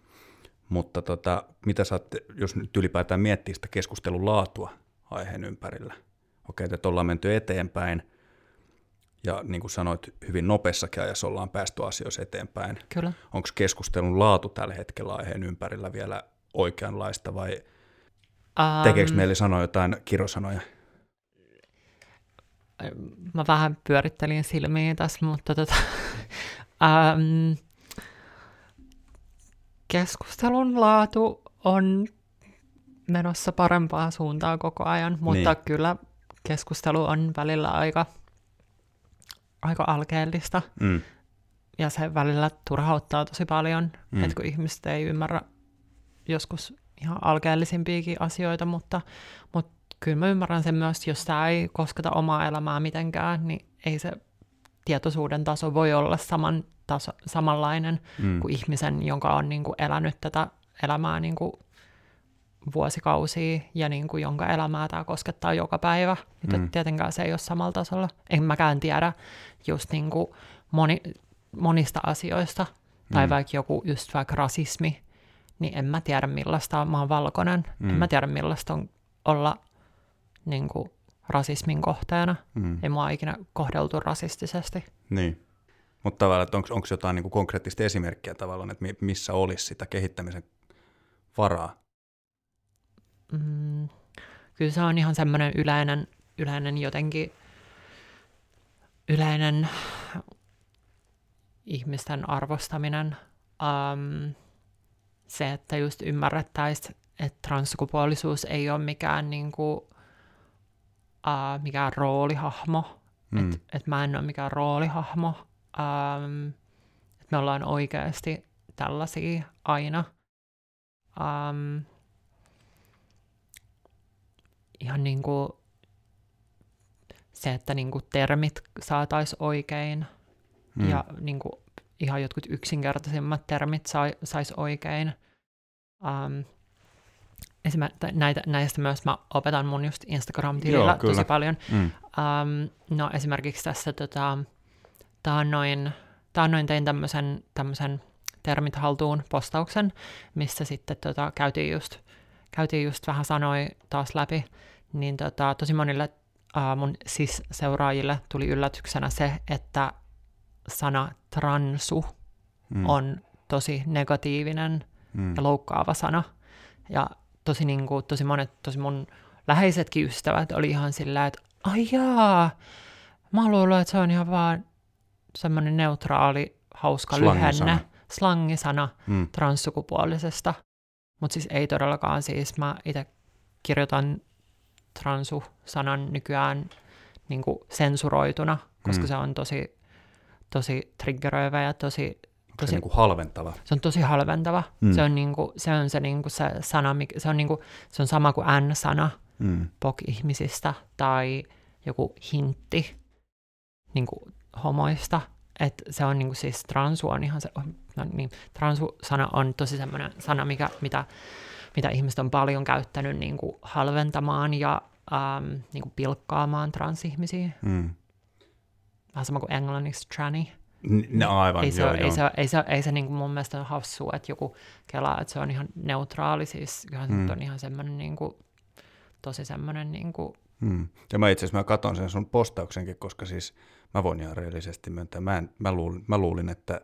A: Mutta tota, mitä sä oot, jos nyt ylipäätään miettii sitä keskustelun laatua aiheen ympärillä? Okei, että ollaan menty eteenpäin, ja niin kuin sanoit, hyvin nopeassakin ajassa ollaan päästy asioissa eteenpäin.
B: kyllä.
A: Onko keskustelun laatu tällä hetkellä aiheen ympärillä vielä oikeanlaista vai
B: Um,
A: tekeekö mieli sanoa jotain kirosanoja?
B: Mä vähän pyörittelin silmiä tässä, mutta tota, [laughs] ähm, keskustelun laatu on menossa parempaa suuntaa koko ajan, mutta
A: Niin.
B: kyllä keskustelu on välillä aika, aika alkeellista
A: Mm.
B: ja se välillä turhauttaa tosi paljon,
A: Mm.
B: mm. että kun ihmiset ei ymmärrä joskus ihan alkeellisimpiakin asioita, mutta, mutta kyllä mä ymmärrän sen myös, jos tämä ei kosketa omaa elämää mitenkään, niin ei se tietoisuuden taso voi olla saman taso, samanlainen
A: Mm.
B: kuin ihmisen, jonka on niin kuin elänyt tätä elämää niin kuin vuosikausia ja niin kuin jonka elämää tämä koskettaa joka päivä.
A: Mm.
B: tietenkään se ei ole samalla tasolla. En mäkään tiedä just niin kuin moni, monista asioista, tai
A: Mm.
B: vaikka joku just vaikka rasismi, niin en mä tiedä millaista on, mä oon valkoinen,
A: mm.
B: en mä tiedä millaista on olla niin kuin rasismin kohteena.
A: Mm.
B: Ei mua ikinä kohdeltu rasistisesti.
A: Niin. Mutta tavallaan, että onko jotain niin kuin konkreettista esimerkkiä tavallaan, että mi- missä olisi sitä kehittämisen varaa?
B: Mm, kyllä se on ihan semmoinen yleinen, yleinen jotenkin yleinen ihmisten arvostaminen. Um, se, että just ymmärrettäisiin, että transsukupuolisuus ei ole mikään, niinku, uh, mikään roolihahmo.
A: Mm.
B: Että et mä en ole mikään roolihahmo. Um, että me ollaan oikeasti tällaisia aina. Um, ihan niin kuin se, että niin kuin termit saataisiin oikein
A: Mm.
B: ja niin kuin ihan jotkut yksinkertaisimmat termit sai, sais oikein. Um, esimerkiksi näitä, näistä myös mä opetan mun just
A: Joo,
B: Instagram-tilillä
A: kyllä.
B: tosi paljon.
A: Mm.
B: Um, no esimerkiksi tässä tota, taannoin, taannoin tein tämmöisen, tämmöisen termit haltuun postauksen, missä sitten tota, käytiin, just, käytiin just vähän sanoi taas läpi, niin tota, tosi monille uh, mun sis-seuraajille tuli yllätyksenä se, että sana transu
A: Mm.
B: on tosi negatiivinen
A: Mm.
B: ja loukkaava sana. Ja tosi, niin kuin, tosi monet, tosi mun läheisetkin ystävät oli ihan sillä, että ai jaa, mä luulen, että se on ihan vaan semmoinen neutraali, hauska
A: Slangisana.
B: lyhenne, slangisana
A: Mm.
B: transsukupuolisesta. Mutta siis ei todellakaan siis, mä itse kirjoitan transu-sanan nykyään niin kuin sensuroituna, koska
A: Mm.
B: se on tosi, tosi triggeröivä ja tosi,
A: Onko se
B: tosi
A: niin kuin halventava?
B: se on tosi halventava.
A: Mm.
B: Se on, niinku, se, on se, niinku se sana, mikä- se on, niinku, se on sama kuin N-sana
A: Mm.
B: POK-ihmisistä tai joku hintti niinku homoista. Et se on niinku siis transu on ihan se, no niin, transu-sana on tosi semmoinen sana, mikä, mitä, mitä ihmiset on paljon käyttänyt niinku halventamaan ja äm, niinku pilkkaamaan transihmisiä.
A: Mm.
B: Vähän sama kuin englanniksi tranny.
A: N- Ne aivan,
B: ei se,
A: joo,
B: ole,
A: joo.
B: ei se, ei se, ei se niin kuin mun mielestä ole hassua, että joku kelaa, että se on ihan neutraali, siis kyllähän
A: Mm.
B: mm. on ihan semmoinen niin kuin, tosi semmoinen niin kuin,
A: Hmm. Ja mä itse asiassa mä katon sen sun postauksenkin, koska siis mä voin ihan reellisesti myöntää, mä, en, mä, luulin, mä luulin, että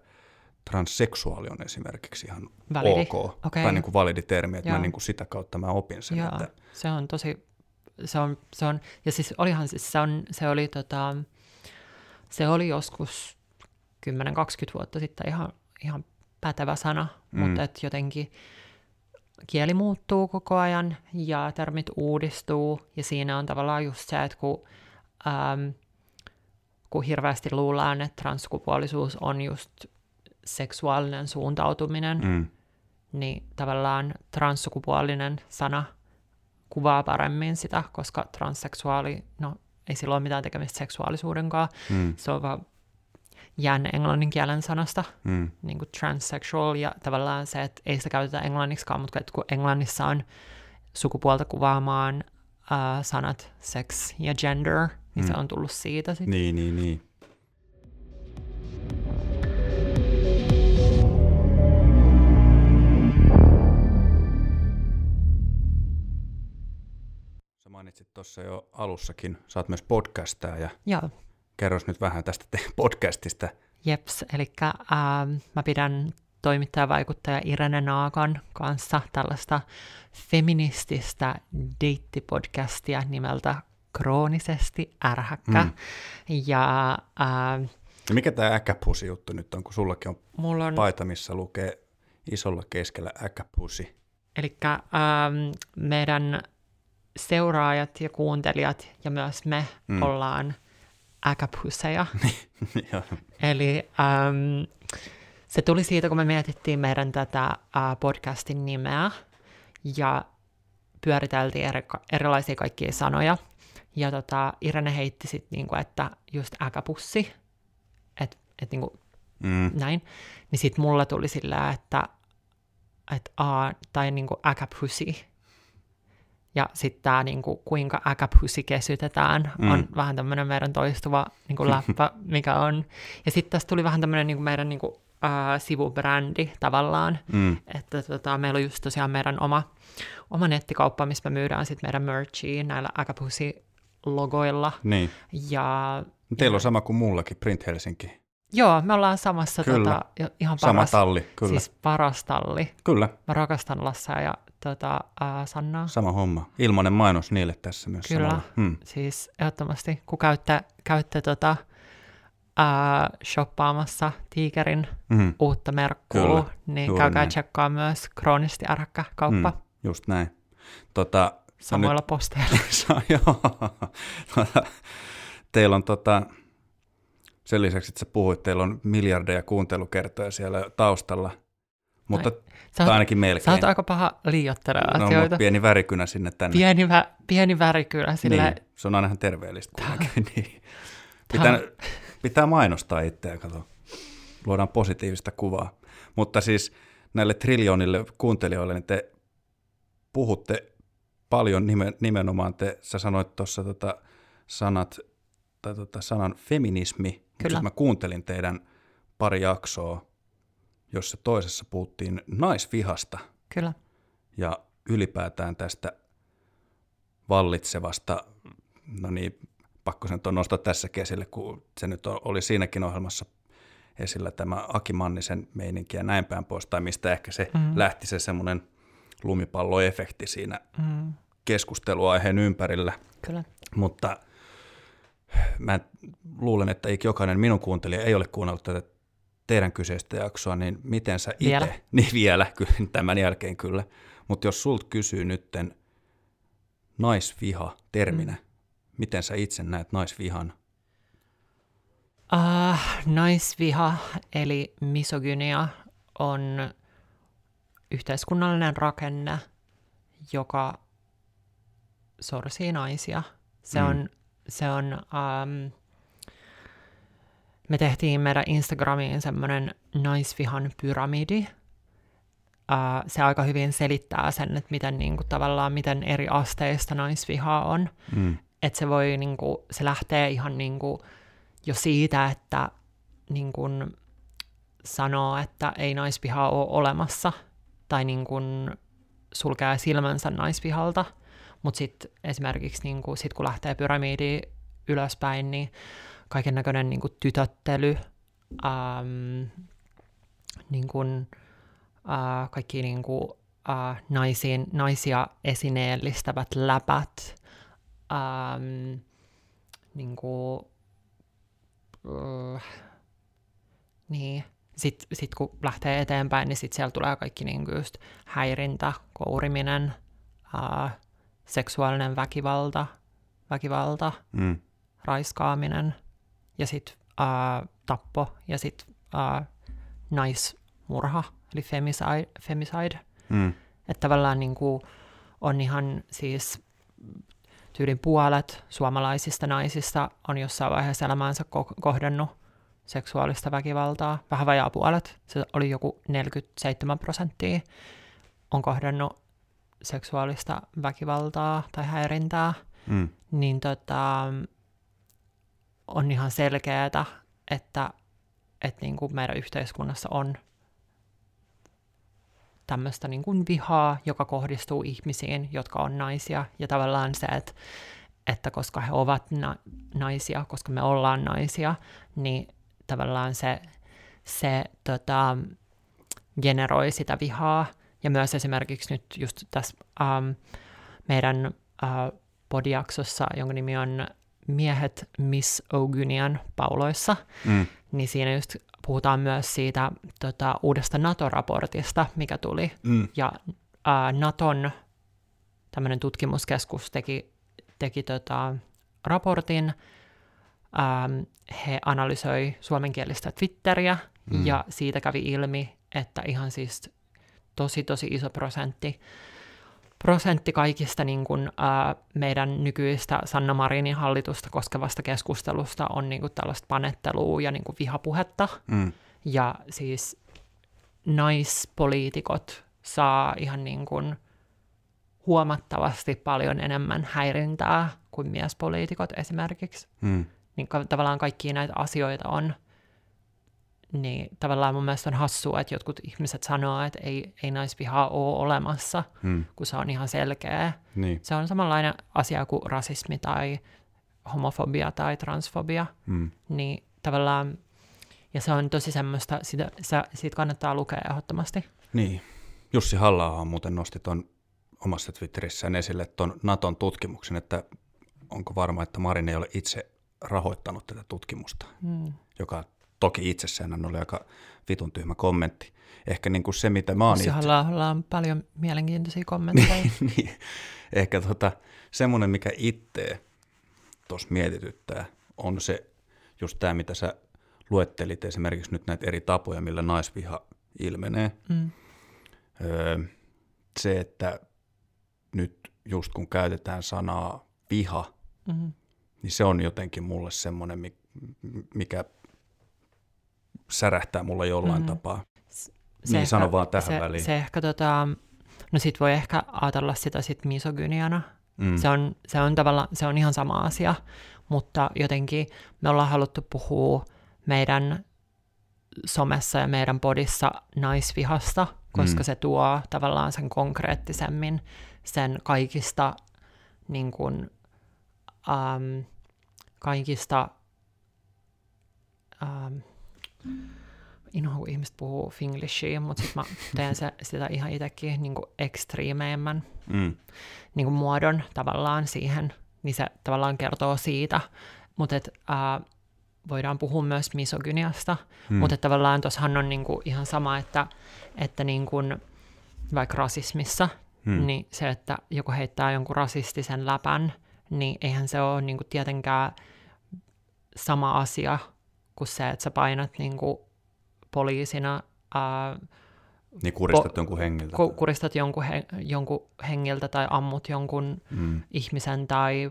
A: transseksuaali on esimerkiksi ihan
B: Validi.
A: ok,
B: Okei.
A: tai niin kuin validi termi, että mä niin kuin sitä kautta mä opin sen,
B: Joo,
A: että
B: se on tosi, se on, se on, ja siis olihan siis, se, on, se oli tota, se oli joskus 10-20 vuotta sitten ihan, ihan pätevä sana,
A: Mm.
B: mutta et jotenkin kieli muuttuu koko ajan ja termit uudistuu, ja siinä on tavallaan just se, että kun, äm, kun hirveästi luullaan, että transsukupuolisuus on just seksuaalinen suuntautuminen,
A: mm,
B: niin tavallaan transsukupuolinen sana kuvaa paremmin sitä, koska transseksuaali, no ei sillä ole mitään tekemistä seksuaalisuuden kanssa,
A: mm,
B: se on vaan jään englannin kielen sanasta,
A: mm,
B: niin kuin transsexual, ja tavallaan se, että ei sitä käytetä englanniksikaan, mutta että kun englannissa on sukupuolta kuvaamaan äh, sanat sex ja gender, niin se
A: Mm.
B: on tullut siitä sitten.
A: niin, niin, niin. Sä mainitsit tuossa jo alussakin, sä oot myös podcastaa ja
B: Joo,
A: kerros nyt vähän tästä [laughs] podcastista.
B: Jeps, eli ähm, mä pidän toimittaja-vaikuttaja Irene Naakan kanssa tällaista feminististä deittipodcastia nimeltä Kroonisesti ärhäkkä.
A: Mm.
B: Ja ähm,
A: Ja mikä tämä äkäpusi juttu nyt on, kun sullakin on
B: mulla on,
A: paita, missä lukee isolla keskellä äkäpusi.
B: eli ähm, meidän seuraajat ja kuuntelijat ja myös me
A: mm.
B: ollaan äkäpusseja. [laughs]
A: Joo.
B: Eli äm, se tuli siitä, kun me mietittiin meidän tätä ä, podcastin nimeä ja pyöriteltiin eri, erilaisia kaikkia sanoja. Ja tota, Irene heitti sitten, niinku, että just äkäpussi, että et, niinku,
A: mm.
B: näin. Niin sitten mulle tuli sillä, että et, a, tai niinku äkäpussy. Ja sitten tämä, niinku, kuinka äkäpussy kesytetään,
A: Mm.
B: on vähän tämmöinen meidän toistuva niinku, läppä, [laughs] mikä on. Ja sitten tästä tuli vähän tämmöinen niinku, meidän niinku, ää, sivubrändi tavallaan.
A: Mm.
B: Että tota, meillä on just tosiaan meidän oma, oma nettikauppa, missä me myydään sitten meidän merchia näillä äkäpussy-logoilla.
A: Niin.
B: Ja
A: Teillä on sama kuin mullakin, Print Helsinki.
B: joo, me ollaan samassa
A: Kyllä.
B: tota, ihan
A: Sama
B: paras,
A: talli, kyllä.
B: siis paras talli.
A: Kyllä,
B: Mä rakastan Lassaa ja tota, ää, Sannaa.
A: sama homma. Ilmainen mainos niille tässä myös
B: Kyllä.
A: samalla. Hmm.
B: Siis ehdottomasti, kun käytte, käytte tota, ää, shoppaamassa Tiikerin
A: Mm.
B: uutta merkkua,
A: Kyllä,
B: niin
A: juuri
B: käykää tsekkaa myös kroonisti ärhäkkä kauppa
A: Mm. Just näin. Tota,
B: samoilla posteilla. [laughs]
A: Sa- joo. Teillä on tota, sen lisäksi, että sä puhuit, teillä on miljardeja kuuntelukertoja siellä taustalla, mutta
B: Sä
A: tai
B: oot,
A: ainakin
B: sä
A: melkein.
B: oot aika paha liiottelemaan
A: no,
B: asioita.
A: pieni värikynä sinne tänne.
B: Pieni, vä, pieni väri kyllä, sillä
A: niin, se on aina ihan terveellistä kuitenkin. niin. pitää, pitää mainostaa itseä, kato. Luodaan positiivista kuvaa. Mutta siis näille triljoonille kuuntelijoille, niin te puhutte paljon nimen, nimenomaan, te, sä sanoit tuossa tota sanat, tai tota sanan feminismi,
B: Kyllä.
A: mä kuuntelin teidän pari jaksoa, jossa toisessa puhuttiin naisvihasta
B: kyllä.
A: ja ylipäätään tästä vallitsevasta, no niin, pakko sen on nostaa tässäkin esille, kun se nyt oli siinäkin ohjelmassa esillä tämä Aki Mannisen meininki ja näin päin pois, tai mistä ehkä se mm. lähti se semmoinen lumipalloefekti siinä
B: Mm,
A: keskusteluaiheen ympärillä,
B: kyllä.
A: mutta mä luulen, että jokainen minun kuuntelija ei ole kuunnellut tätä teidän kyseistä jaksoa, niin miten sä itse,
B: Vielä? [laughs]
A: niin vielä, kyllä, tämän jälkeen kyllä, mutta jos sulta kysyy nytten naisviha terminä, mm. miten sä itse näet naisvihan?
B: Uh, naisviha eli misogynia on yhteiskunnallinen rakenne, joka sorsii naisia. Se
A: Mm.
B: on, se on um, me tehtiin meidän Instagramiin semmoinen naisvihan pyramidi. Uh, se aika hyvin selittää sen, että miten niinku, tavallaan miten eri asteista naisvihaa on.
A: Mm.
B: Että se voi, niinku, se lähtee ihan niinku, jo siitä, että niin kun sanoo, että ei naisvihaa ole olemassa, tai niin kun sulkee silmänsä naisvihalta, Mutta sitten esimerkiksi niin kuin, sit kun lähtee pyramidi ylöspäin, niin kaiken näköinen niin kuin tytöttely, ähm, niin kuin, äh, kaikki niin kuin, äh, naisiin, naisia esineellistävät läpät, ähm, niin kuin, äh, niin. Sitten sit kun lähtee eteenpäin, niin sitten siellä tulee kaikki niin just häirintä, kouriminen, äh, seksuaalinen väkivalta, väkivalta,
A: Mm.
B: raiskaaminen ja sitten äh, tappo ja sitten äh, naismurha, eli femicide. femicide.
A: Mm.
B: Että tavallaan niin kuin on ihan siis tyylin puolet suomalaisista naisista on jossain vaiheessa elämäänsä ko- kohdannut seksuaalista väkivaltaa. Vähän vajaa puolet, se oli joku 47 prosenttia, on kohdannut seksuaalista väkivaltaa tai häirintää.
A: Mm.
B: Niin tota, on ihan selkeää, että, että niin kuin meidän yhteiskunnassa on tämmöistä niin kuin vihaa, joka kohdistuu ihmisiin, jotka on naisia. Ja tavallaan se, että, että koska he ovat na- naisia, koska me ollaan naisia, niin tavallaan se, se tota, generoi sitä vihaa. Ja myös esimerkiksi nyt just tässä um, meidän uh, podiaksossa, jonka nimi on Miehet Miss Ogynian pauloissa,
A: Mm.
B: niin siinä just puhutaan myös siitä tota, uudesta NATO-raportista, mikä tuli.
A: Mm.
B: Ja ää, Naton tämmöinen tutkimuskeskus teki, teki tota, raportin. Ähm, he analysoi suomenkielistä Twitteriä,
A: mm.
B: ja siitä kävi ilmi, että ihan siis tosi tosi iso prosentti, prosentti kaikista niin kun, ää, meidän nykyistä Sanna Marinin hallitusta koskevasta keskustelusta on niin kun, tällaista panettelua ja niin kun, vihapuhetta.
A: Mm.
B: Ja siis naispoliitikot saa ihan niin kuin huomattavasti paljon enemmän häirintää kuin miespoliitikot esimerkiksi.
A: Mm.
B: Niin ka- tavallaan kaikkia näitä asioita on. Niin tavallaan mun mielestä on hassua, että jotkut ihmiset sanoo, että ei, ei naisvihaa ole olemassa,
A: Mm.
B: kun se on ihan selkeä.
A: Niin.
B: Se on samanlainen asia kuin rasismi tai homofobia tai transfobia
A: Mm.
B: niin tavallaan, ja se on tosi semmoista, sitä, sitä, siitä kannattaa lukea ehdottomasti.
A: Niin. Jussi halla muuten nosti tuon omassa Twitterissään esille tuon Naton tutkimuksen, että onko varma, että Marin ei ole itse rahoittanut tätä tutkimusta,
B: Mm.
A: joka toki itsessään oli aika vitun tyhmä kommentti. Ehkä niin kuin se, mitä mä oon itse...
B: halla on paljon mielenkiintoisia kommentteja. [laughs]
A: niin, ehkä tota, semmoinen, mikä itse tuossa mietityttää, on se just tämä, mitä sä luettelit esimerkiksi nyt näitä eri tapoja, millä naisviha ilmenee.
B: mm.
A: Öö, se, että nyt just kun käytetään sanaa viha,
B: Mm.
A: niin se on jotenkin mulle semmoinen, mi- mikä särähtää mulle jollain
B: Mhm.
A: tapaa.
B: Se
A: Niin, sano vaan tähän
B: se,
A: väliin.
B: Se ehkä tota, no sit voi ehkä ajatella sitä sit misogyniana.
A: Mm.
B: Se, on, se on tavallaan, se on ihan sama asia, mutta jotenkin me ollaan haluttu puhua meidän somessa ja meidän podissa naisvihasta, koska
A: Mm.
B: se tuo tavallaan sen konkreettisemmin sen kaikista niin kuin, um, kaikista um, inhoa, kun ihmiset puhuu finglishia, mutta sitten mä teen se, sitä ihan itsekin niin ekstriimeimmän
A: Mm.
B: niin kuin muodon tavallaan siihen, niin se tavallaan kertoo siitä, mutta et, ää, voidaan puhua myös misogyniasta,
A: Mm.
B: mutta tavallaan tuossahan on niin kuin ihan sama, että, että niin kuin, vaikka rasismissa,
A: mm.
B: niin se, että joku heittää jonkun rasistisen läpän, niin eihän se ole niin kuin tietenkään sama asia kuin se, että sä painat niin kuin poliisina ää,
A: Niin kuristat jonkun hengiltä.
B: ku- kuristat jonkun, he, jonkun hengiltä tai ammut jonkun
A: mm.
B: ihmisen tai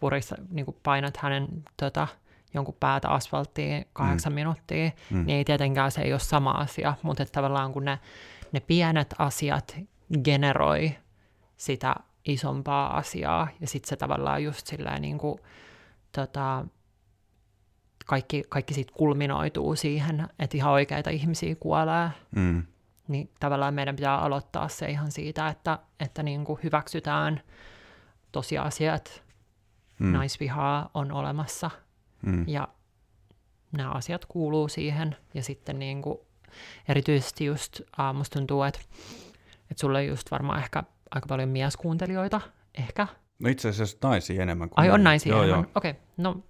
B: purista, niin kuin painat hänen tota, jonkun päätä asfalttiin kahdeksan mm. minuuttia,
A: Mm.
B: niin ei tietenkään se ei ole sama asia, mutta että tavallaan kun ne, ne pienet asiat generoi sitä isompaa asiaa, ja sitten se tavallaan just silleen niin kuin, tota, kaikki, kaikki siitä kulminoituu siihen, että ihan oikeita ihmisiä kuolee,
A: Mm.
B: niin tavallaan meidän pitää aloittaa se ihan siitä, että, että niin kuin hyväksytään tosiasia, että
A: Mm.
B: naisvihaa on olemassa
A: Mm.
B: ja nämä asiat kuuluu siihen. Ja sitten niin kuin, erityisesti just uh, musta tuntuu, että, että sulle on just varmaan ehkä aika paljon mieskuuntelijoita, ehkä.
A: No itse asiassa naisia enemmän kuin
B: Ai on naisia
A: joo,
B: enemmän? Okei, okay, no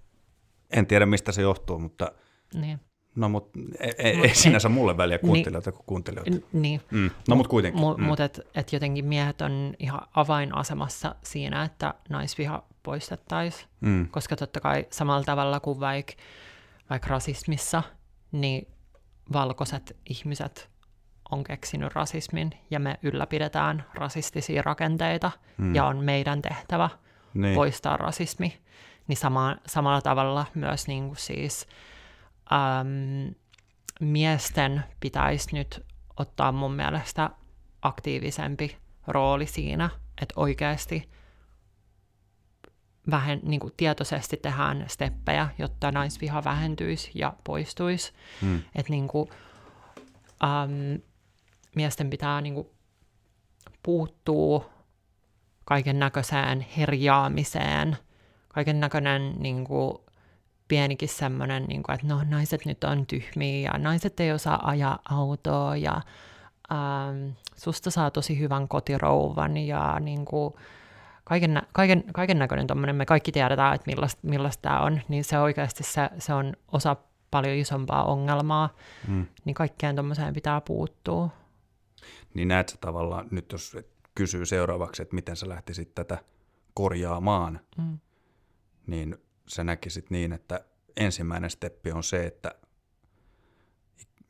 A: En tiedä mistä se johtuu, mutta
B: niin.
A: no mut ei, ei,
B: Mut
A: ei
B: ei-
A: sinänsä mulle väliä kuuntelijoita kuin kuuntelijoita.
B: Niin.
A: Mm. No mut kuitenkin.
B: Mu-
A: mm.
B: Mutta et, et jotenkin miehet on ihan avainasemassa siinä, että naisviha poistettaisiin.
A: Mm.
B: Koska totta kai samalla tavalla kuin vaikka vaik rasismissa, niin valkoiset ihmiset on keksinyt rasismin ja me ylläpidetään rasistisia rakenteita
A: Mm.
B: ja on meidän tehtävä
A: niin.
B: poistaa rasismi, niin sama, samalla tavalla myös niin kuin siis äm, miesten pitäisi nyt ottaa mun mielestä aktiivisempi rooli siinä, että oikeasti vähän niin kuin tietoisesti tehdään steppejä, jotta naisviha vähentyisi ja poistuisi.
A: Mm.
B: Että niin kuin, äm, miesten pitää niin kuin puuttuu kaiken näköiseen herjaamiseen, kaiken näköinen niin kuin, pienikin semmoinen, niin kuin, että no naiset nyt on tyhmiä ja naiset ei osaa ajaa autoa ja ähm, susta saa tosi hyvän kotirouvan ja niin kuin, kaiken, kaiken, kaiken näköinen tommonen, me kaikki tiedetään, että millaista, millaista tämä on, niin se oikeasti se, se on osa paljon isompaa ongelmaa,
A: Mm.
B: niin kaikkeen tuommoiseen pitää puuttua.
A: Niin näet sä tavallaan, nyt jos kysyy seuraavaksi, että miten sä lähtisit tätä korjaamaan,
B: Mm.
A: Niin sä näkisit niin, että ensimmäinen steppi on se, että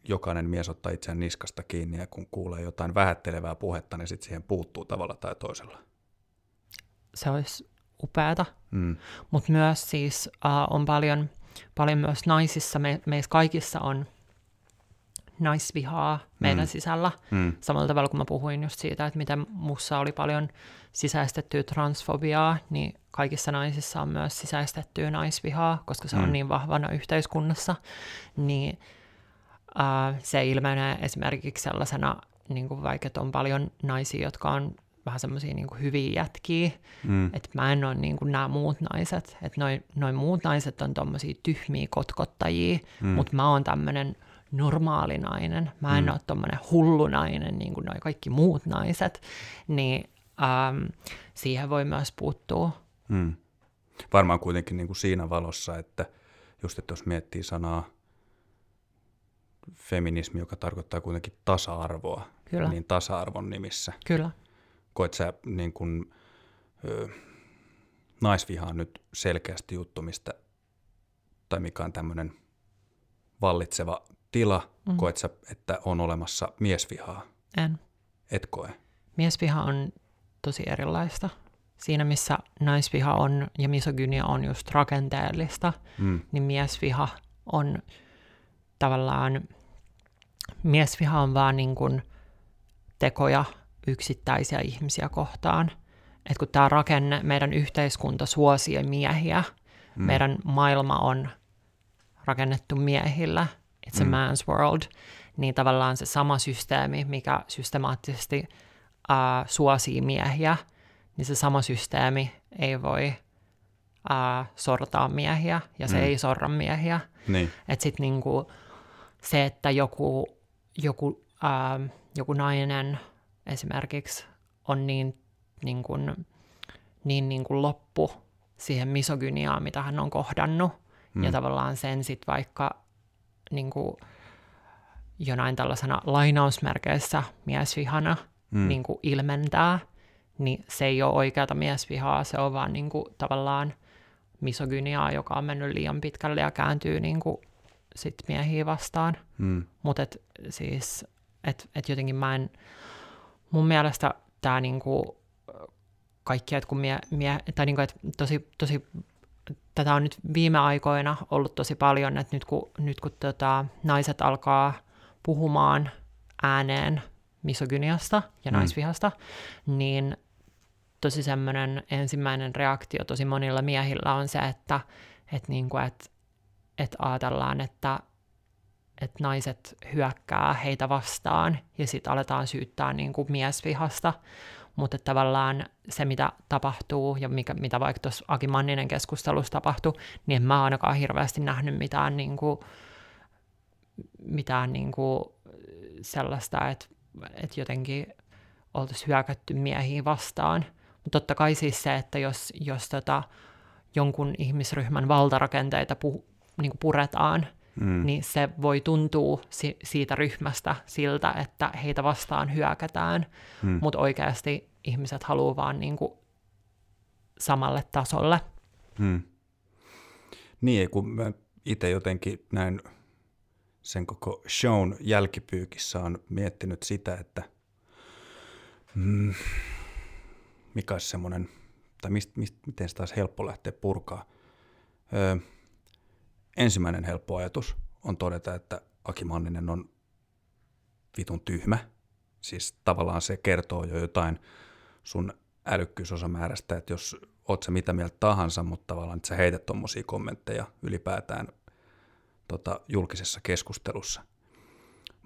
A: jokainen mies ottaa itseään niskasta kiinni ja kun kuulee jotain vähättelevää puhetta, niin sitten siihen puuttuu tavalla tai toisella.
B: Se olisi upeata.
A: Mm.
B: Mutta myös siis uh, on paljon, paljon myös naisissa, me, meissä kaikissa on naisvihaa meidän
A: Mm.
B: sisällä.
A: Mm.
B: Samalla tavalla kuin mä puhuin just siitä, että miten mussa oli paljon sisäistettyä transfobiaa, niin kaikissa naisissa on myös sisäistettyä naisvihaa, koska se
A: Mm.
B: on niin vahvana yhteiskunnassa. Niin uh, se ilmenee esimerkiksi sellaisena, niin kuin vaikka on paljon naisia, jotka on vähän semmoisia niin hyviä jätkiä,
A: Mm.
B: että mä en ole niin kuin nämä muut naiset, että noin noi muut naiset on tommosia tyhmiä kotkottajia,
A: mm.
B: mutta mä oon tämmöinen normaali nainen, mä en
A: Mm.
B: ole tommonen hullu nainen, niin kuin noi kaikki muut naiset, niin ähm, siihen voi myös puuttua.
A: Mm. Varmaan kuitenkin niin kuin siinä valossa, että just että jos miettii sanaa feminismi, joka tarkoittaa kuitenkin tasa-arvoa,
B: Kyllä,
A: niin tasa-arvon nimissä.
B: kyllä.
A: Koet sä niin kuin, ö, naisviha on nyt selkeästi juttu, mistä, tai mikä on tämmöinen vallitseva tila, mm. Koet sä, että on olemassa miesvihaa?
B: En.
A: Et koe.
B: Miesviha on tosi erilaista. Siinä, missä naisviha on ja misogynia on just rakenteellista,
A: Mm.
B: niin miesviha on tavallaan, miesviha on vaan niin kuin tekoja yksittäisiä ihmisiä kohtaan. Et kun tämä rakenne, meidän yhteiskunta suosii miehiä,
A: mm.
B: meidän maailma on rakennettu miehillä, it's
A: Mm.
B: a man's world, niin tavallaan se sama systeemi, mikä systemaattisesti uh, suosii miehiä, niin se sama systeemi ei voi uh, sortaa miehiä, ja se
A: Mm.
B: ei sorra miehiä.
A: Niin.
B: Että sitten niinku se, että joku, joku, ää, joku nainen esimerkiksi on niin, niin, kuin, niin, niin kuin loppu siihen misogyniaan, mitä hän on kohdannut,
A: mm.
B: ja tavallaan sen sitten vaikka niin kuin, jonain tällaisena lainausmerkeissä miesvihana
A: Mm.
B: niin kuin ilmentää, niin se ei ole oikeata miesvihaa, se on vaan niin kuin, tavallaan misogyniaa, joka on mennyt liian pitkälle ja kääntyy niin kuin, sit miehiä vastaan.
A: Mm.
B: Mutta et, siis, et, et jotenkin mä en, mun mielestä tämä niinku, kaikki, että kun mie, mie, tai niinku, et tosi, tosi, tätä on nyt viime aikoina ollut tosi paljon, että nyt kun, nyt kun tota, naiset alkaa puhumaan ääneen misogyniasta ja
A: Mm.
B: naisvihasta, niin tosi semmoinen ensimmäinen reaktio tosi monilla miehillä on se, että et niinku, et, et ajatellaan, että et naiset hyökkää heitä vastaan ja sitten aletaan syyttää niinku miesvihasta. Mutta tavallaan se, mitä tapahtuu ja mikä, mitä vaikka tuossa Aki Manninen keskustelussa tapahtui, niin en mä ainakaan hirveästi nähnyt mitään, niin kuin, mitään niin kuin sellaista, että, että jotenkin oltaisiin hyökätty miehiä vastaan. Mutta totta kai siis se, että jos, jos tota, jonkun ihmisryhmän valtarakenteita pu, niin kuin puretaan, mm. niin se voi tuntua si- siitä ryhmästä siltä, että heitä vastaan hyökätään, mm. mutta oikeasti ihmiset haluaa vaan niin kuin samalle tasolle. Mm.
A: Niin, kun mä itse jotenkin näin sen koko shown jälkipyykissä on miettinyt sitä, että mm, mikä olisi semmoinen, tai mist, mist, miten sitä olisi helppo lähteä purkaa. Öö, ensimmäinen helppo ajatus on todeta, että Aki Manninen on vitun tyhmä. Siis tavallaan se kertoo jo jotain sun älykkyysosamäärästä, että jos oot sä mitä mieltä tahansa, mutta tavallaan että sä heität tuommoisia kommentteja ylipäätään tota, julkisessa keskustelussa.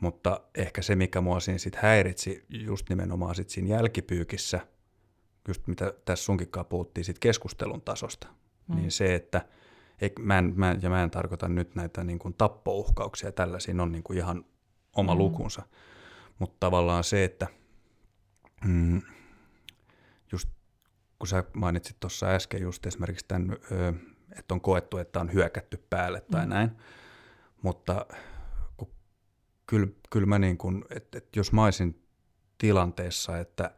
A: Mutta ehkä se, mikä mua siinä sit häiritsi just nimenomaan sit siinä jälkipyykissä, just mitä tässä sunkinkaan puhuttiin sit keskustelun tasosta, mm. niin se, että – ei, mä en, mä, ja mä en tarkoita nyt näitä niin kuin tappouhkauksia ja tällaisia, on niin kuin ihan oma mm. lukunsa. Mutta tavallaan se, että mm, just kun sä mainitsit tuossa äsken just esimerkiksi tämän, ö, että on koettu, että on hyökätty päälle tai mm. näin, mutta kyllä, kyllä mä niin kuin, että, että jos mä olisin tilanteessa, että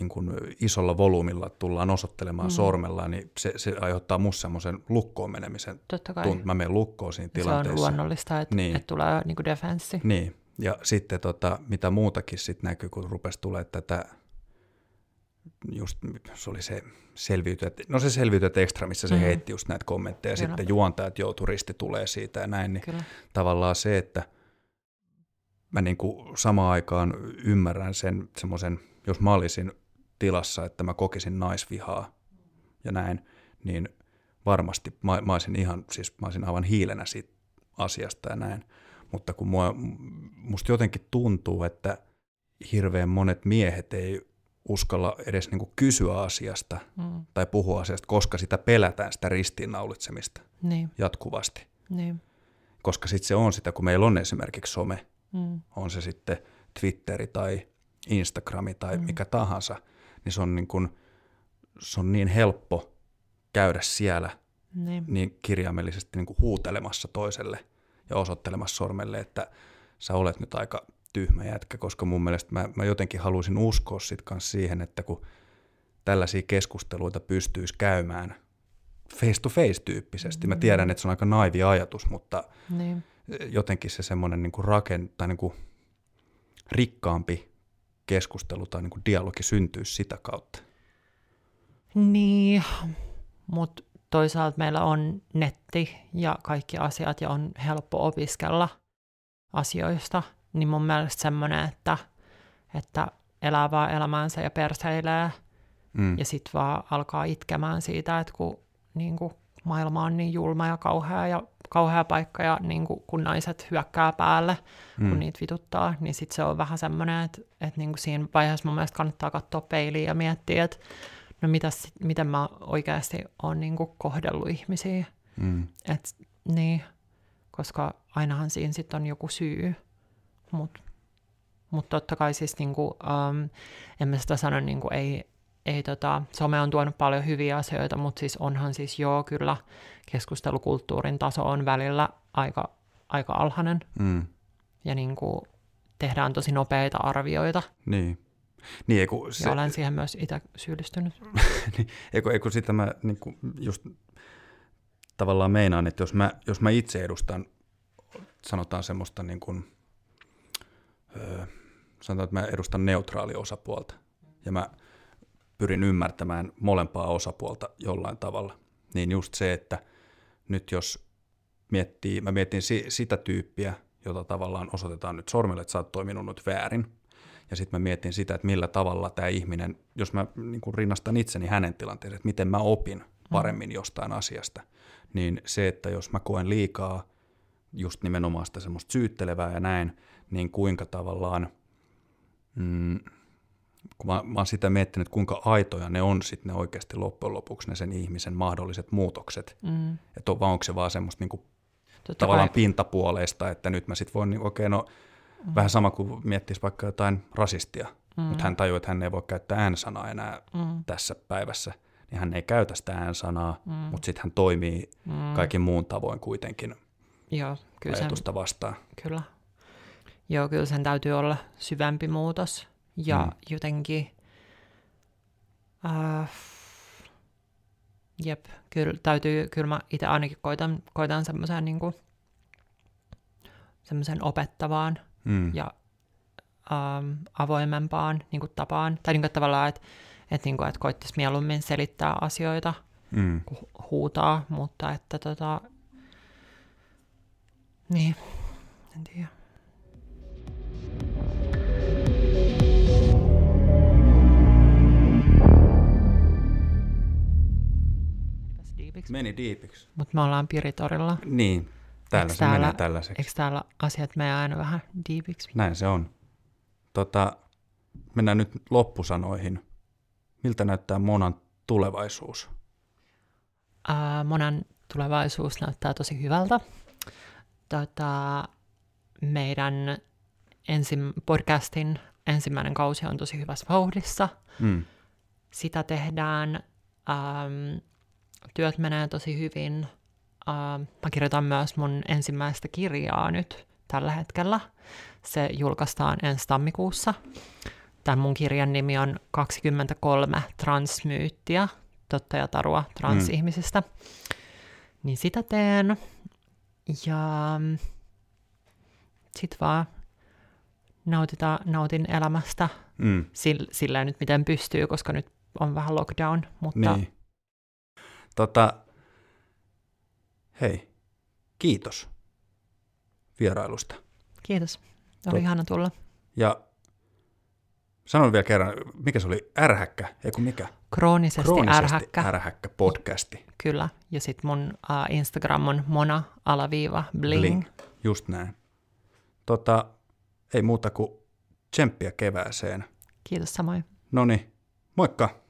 A: niin kuin isolla volyymilla tullaan osoittelemaan mm. sormella, niin se, se aiheuttaa musta semmoisen lukkoon menemisen.
B: Totta kai.
A: Tunt, mä menen lukkoon siinä tilanteessa.
B: Se on luonnollista, että, niin. että tulee niin kuin defenssi.
A: Niin, ja sitten tota, mitä muutakin sitten näkyy, kun rupesi tulee tätä, just se oli se selviytyjät, no se selviytyjät ekstra, missä se mm. heitti just näitä kommentteja, ja sitten juontajat joutuu risti tulee siitä ja näin, niin Kyllä. tavallaan se, että mä niin kuin samaan aikaan ymmärrän sen semmoisen, jos mä olisin tilassa, että mä kokisin naisvihaa ja näin, niin varmasti mä, mä olisin ihan, siis mä olisin aivan hiilenä siitä asiasta ja näin. Mutta kun mua, musta jotenkin tuntuu, että hirveän monet miehet ei uskalla edes niin kysyä asiasta mm. tai puhua asiasta, koska sitä pelätään, sitä ristiinnaulitsemista niin. jatkuvasti. Niin. Koska sitten se on sitä, kun meillä on esimerkiksi some, mm. on se sitten Twitteri tai Instagrami tai mm. mikä tahansa – niin se on niin, kuin, se on niin helppo käydä siellä niin, niin kirjaimellisesti niin kuin huutelemassa toiselle ja osoittelemassa sormelle, että sä olet nyt aika tyhmä jätkä, koska mun mielestä mä, mä jotenkin haluaisin uskoa sit siihen, että kun tällaisia keskusteluita pystyisi käymään face to face tyyppisesti. Mä mm. tiedän, että se on aika naivi ajatus, mutta niin. jotenkin se semmoinen niin raken, tai niin kuin rikkaampi keskustelu tai niin kuin dialogi syntyisi sitä kautta.
B: Niin, mutta toisaalta meillä on netti ja kaikki asiat ja on helppo opiskella asioista, niin mun mielestä semmoinen, että, että elää vaan elämäänsä ja perseilee mm. ja sitten vaan alkaa itkemään siitä, että kun niin kuin, maailma on niin julma ja kauhea ja kauhea paikka ja niin kuin, kun naiset hyökkää päälle, mm. kun niitä vituttaa, niin sitten se on vähän semmoinen, että, että niin kuin siinä vaiheessa mun mielestä kannattaa katsoa peiliin ja miettiä, että no mitäs, miten mä oikeasti oon niin kuin kohdellut ihmisiä. Mm. Et, niin, koska ainahan siinä sitten on joku syy, mutta mut totta kai siis niin kuin, um, en mä sitä sano, niin kuin, ei, ei tota, some on tuonut paljon hyviä asioita, mutta siis onhan siis joo kyllä keskustelukulttuurin taso on välillä aika, aika alhainen. Mm. Ja niin kuin tehdään tosi nopeita arvioita.
A: Niin. Niin, eiku,
B: se... Ja olen siihen myös itse syyllistynyt. [laughs]
A: niin, eiku, eiku sitä mä niin kuin just tavallaan meinaan, että jos mä, jos mä itse edustan, sanotaan semmoista niin kuin, öö, sanotaan, että mä edustan neutraalia osapuolta, ja mä pyrin ymmärtämään molempaa osapuolta jollain tavalla, niin just se, että nyt jos miettii, mä mietin si, sitä tyyppiä, jota tavallaan osoitetaan nyt sormille, että sä oot toiminut nyt väärin, ja sitten mä mietin sitä, että millä tavalla tämä ihminen, jos mä niin kun rinnastan itseni hänen tilanteeseen, että miten mä opin paremmin jostain asiasta, niin se, että jos mä koen liikaa just nimenomaan sitä semmoista syyttelevää ja näin, niin kuinka tavallaan mm, kun mä, mä oon sitä miettinyt, kuinka aitoja ne on sitten ne oikeasti loppujen lopuksi ne sen ihmisen mahdolliset muutokset.
B: Mm.
A: Että on, vai onko se vaan semmoista niinku tavallaan
B: kai,
A: pintapuoleista, että nyt mä sitten voin, niin okei, no mm. vähän sama kuin miettisi vaikka jotain rasistia, mm. mutta hän tajuu, että hän ei voi käyttää äänsanaa enää
B: mm.
A: tässä päivässä, niin hän ei käytä sitä äänsanaa,
B: Mm.
A: mutta sitten hän toimii
B: Mm.
A: kaikin muun tavoin kuitenkin
B: Joo, kyllä sen,
A: ajatusta vastaan.
B: kyllä. Joo, kyllä sen täytyy olla syvempi muutos. Ja Mm. jotenkin, äh, jep, kyllä täytyy, kyllä mä itse ainakin koitan, koitan semmoiseen niin semmoisen opettavaan
A: Mm.
B: ja ähm, avoimempaan niin kuin tapaan. Tai niin kuin, tavallaan, että et, niin kuin, että koittaisi mieluummin selittää asioita
A: Mm.
B: kuin hu- huutaa, mutta että tota, niin, en tiedä.
A: Meni diipiksi.
B: Mutta me ollaan Piritorilla.
A: Niin, täällä
B: Eiks
A: se menee
B: täällä-
A: tällaiseksi.
B: Eikö täällä asiat mene aina vähän diipiksi?
A: Näin se on. Tota, mennään nyt loppusanoihin. Miltä näyttää Monan tulevaisuus?
B: Ää, monen tulevaisuus näyttää tosi hyvältä. Tota, meidän ensim- podcastin ensimmäinen kausi on tosi hyvässä vauhdissa.
A: Mm.
B: Sitä tehdään. Ähm, työt menee tosi hyvin. Ähm, mä kirjoitan myös mun ensimmäistä kirjaa nyt tällä hetkellä. Se julkaistaan ensi tammikuussa. Tämän mun kirjan nimi on 23 transmyyttiä, totta ja tarua transihmisistä. Mm. Niin sitä teen. Ja sit vaan nautita, nautin elämästä
A: Mm.
B: sillä, sillä nyt miten pystyy, koska nyt on vähän lockdown, mutta
A: Niin. Tota, hei, kiitos vierailusta.
B: kiitos. Oli
A: Tot-
B: ihana tulla.
A: Ja sanon vielä kerran, mikä se oli? Ärhäkkä, ei kun mikä?
B: Kroonisesti,
A: Kroonisesti
B: ärhäkkä,
A: ärhäkkä podcasti.
B: kyllä. Ja sitten mun uh, Instagram on mona alaviiva bling.
A: Bling. Just näin. Tota, ei muuta kuin tsemppiä kevääseen.
B: Kiitos samoin.
A: Noni, moikka!